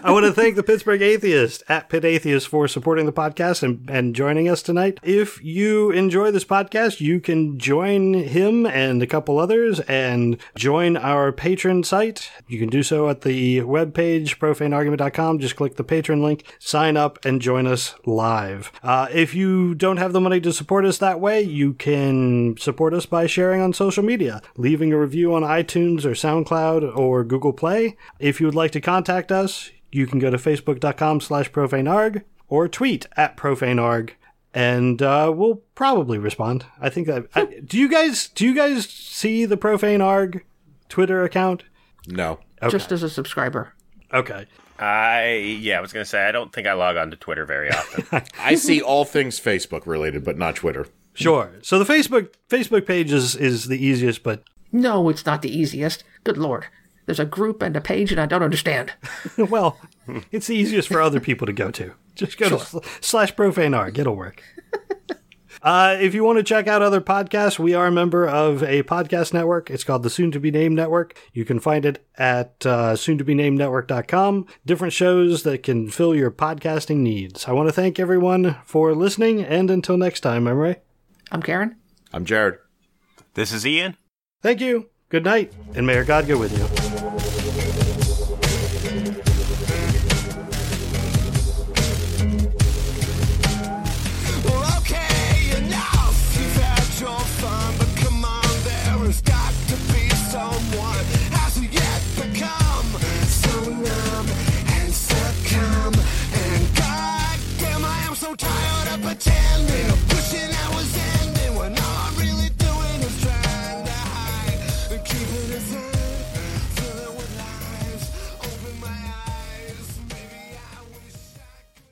Speaker 1: I want to thank the Pittsburgh Atheist at Pit Atheist for supporting the podcast and, and joining us tonight. If you enjoy this podcast, you can join him and a couple others and join our Patreon site. You can do so at the webpage profaneargument.com. Just click the Patreon link, sign up, and join us live. Uh, if you don't have the money to support us that way, you can support us by sharing on social media, leaving a review on iTunes or SoundCloud or Google Play. If you would like to contact us, you can go to facebook.com slash profanearg or tweet at profanearg. and uh, we'll probably respond. I think that. I, do you guys do you guys see the Profane Arg Twitter account?
Speaker 3: No.
Speaker 2: Just as a subscriber.
Speaker 1: Okay.
Speaker 4: I yeah, I was gonna say I don't think I log on to Twitter very often.
Speaker 3: I see all things Facebook related, but not Twitter.
Speaker 1: Sure. So the Facebook Facebook page is is the easiest, but
Speaker 2: No, it's not the easiest. Good lord. There's a group and a page, and I don't understand.
Speaker 1: well, it's the easiest for other people to go to. Just go to sl- slash profane arg. It'll work. Uh, if you want to check out other podcasts, we are a member of a podcast network. It's called the Soon to Be Named Network. You can find it at uh, soon to be named network.com. Different shows that can fill your podcasting needs. I want to thank everyone for listening, and until next time, I'm Ray.
Speaker 2: I'm Karen.
Speaker 3: I'm Jared.
Speaker 4: this is Ian.
Speaker 1: Thank you. Good night, and may God go with you.
Speaker 5: Pretending, I was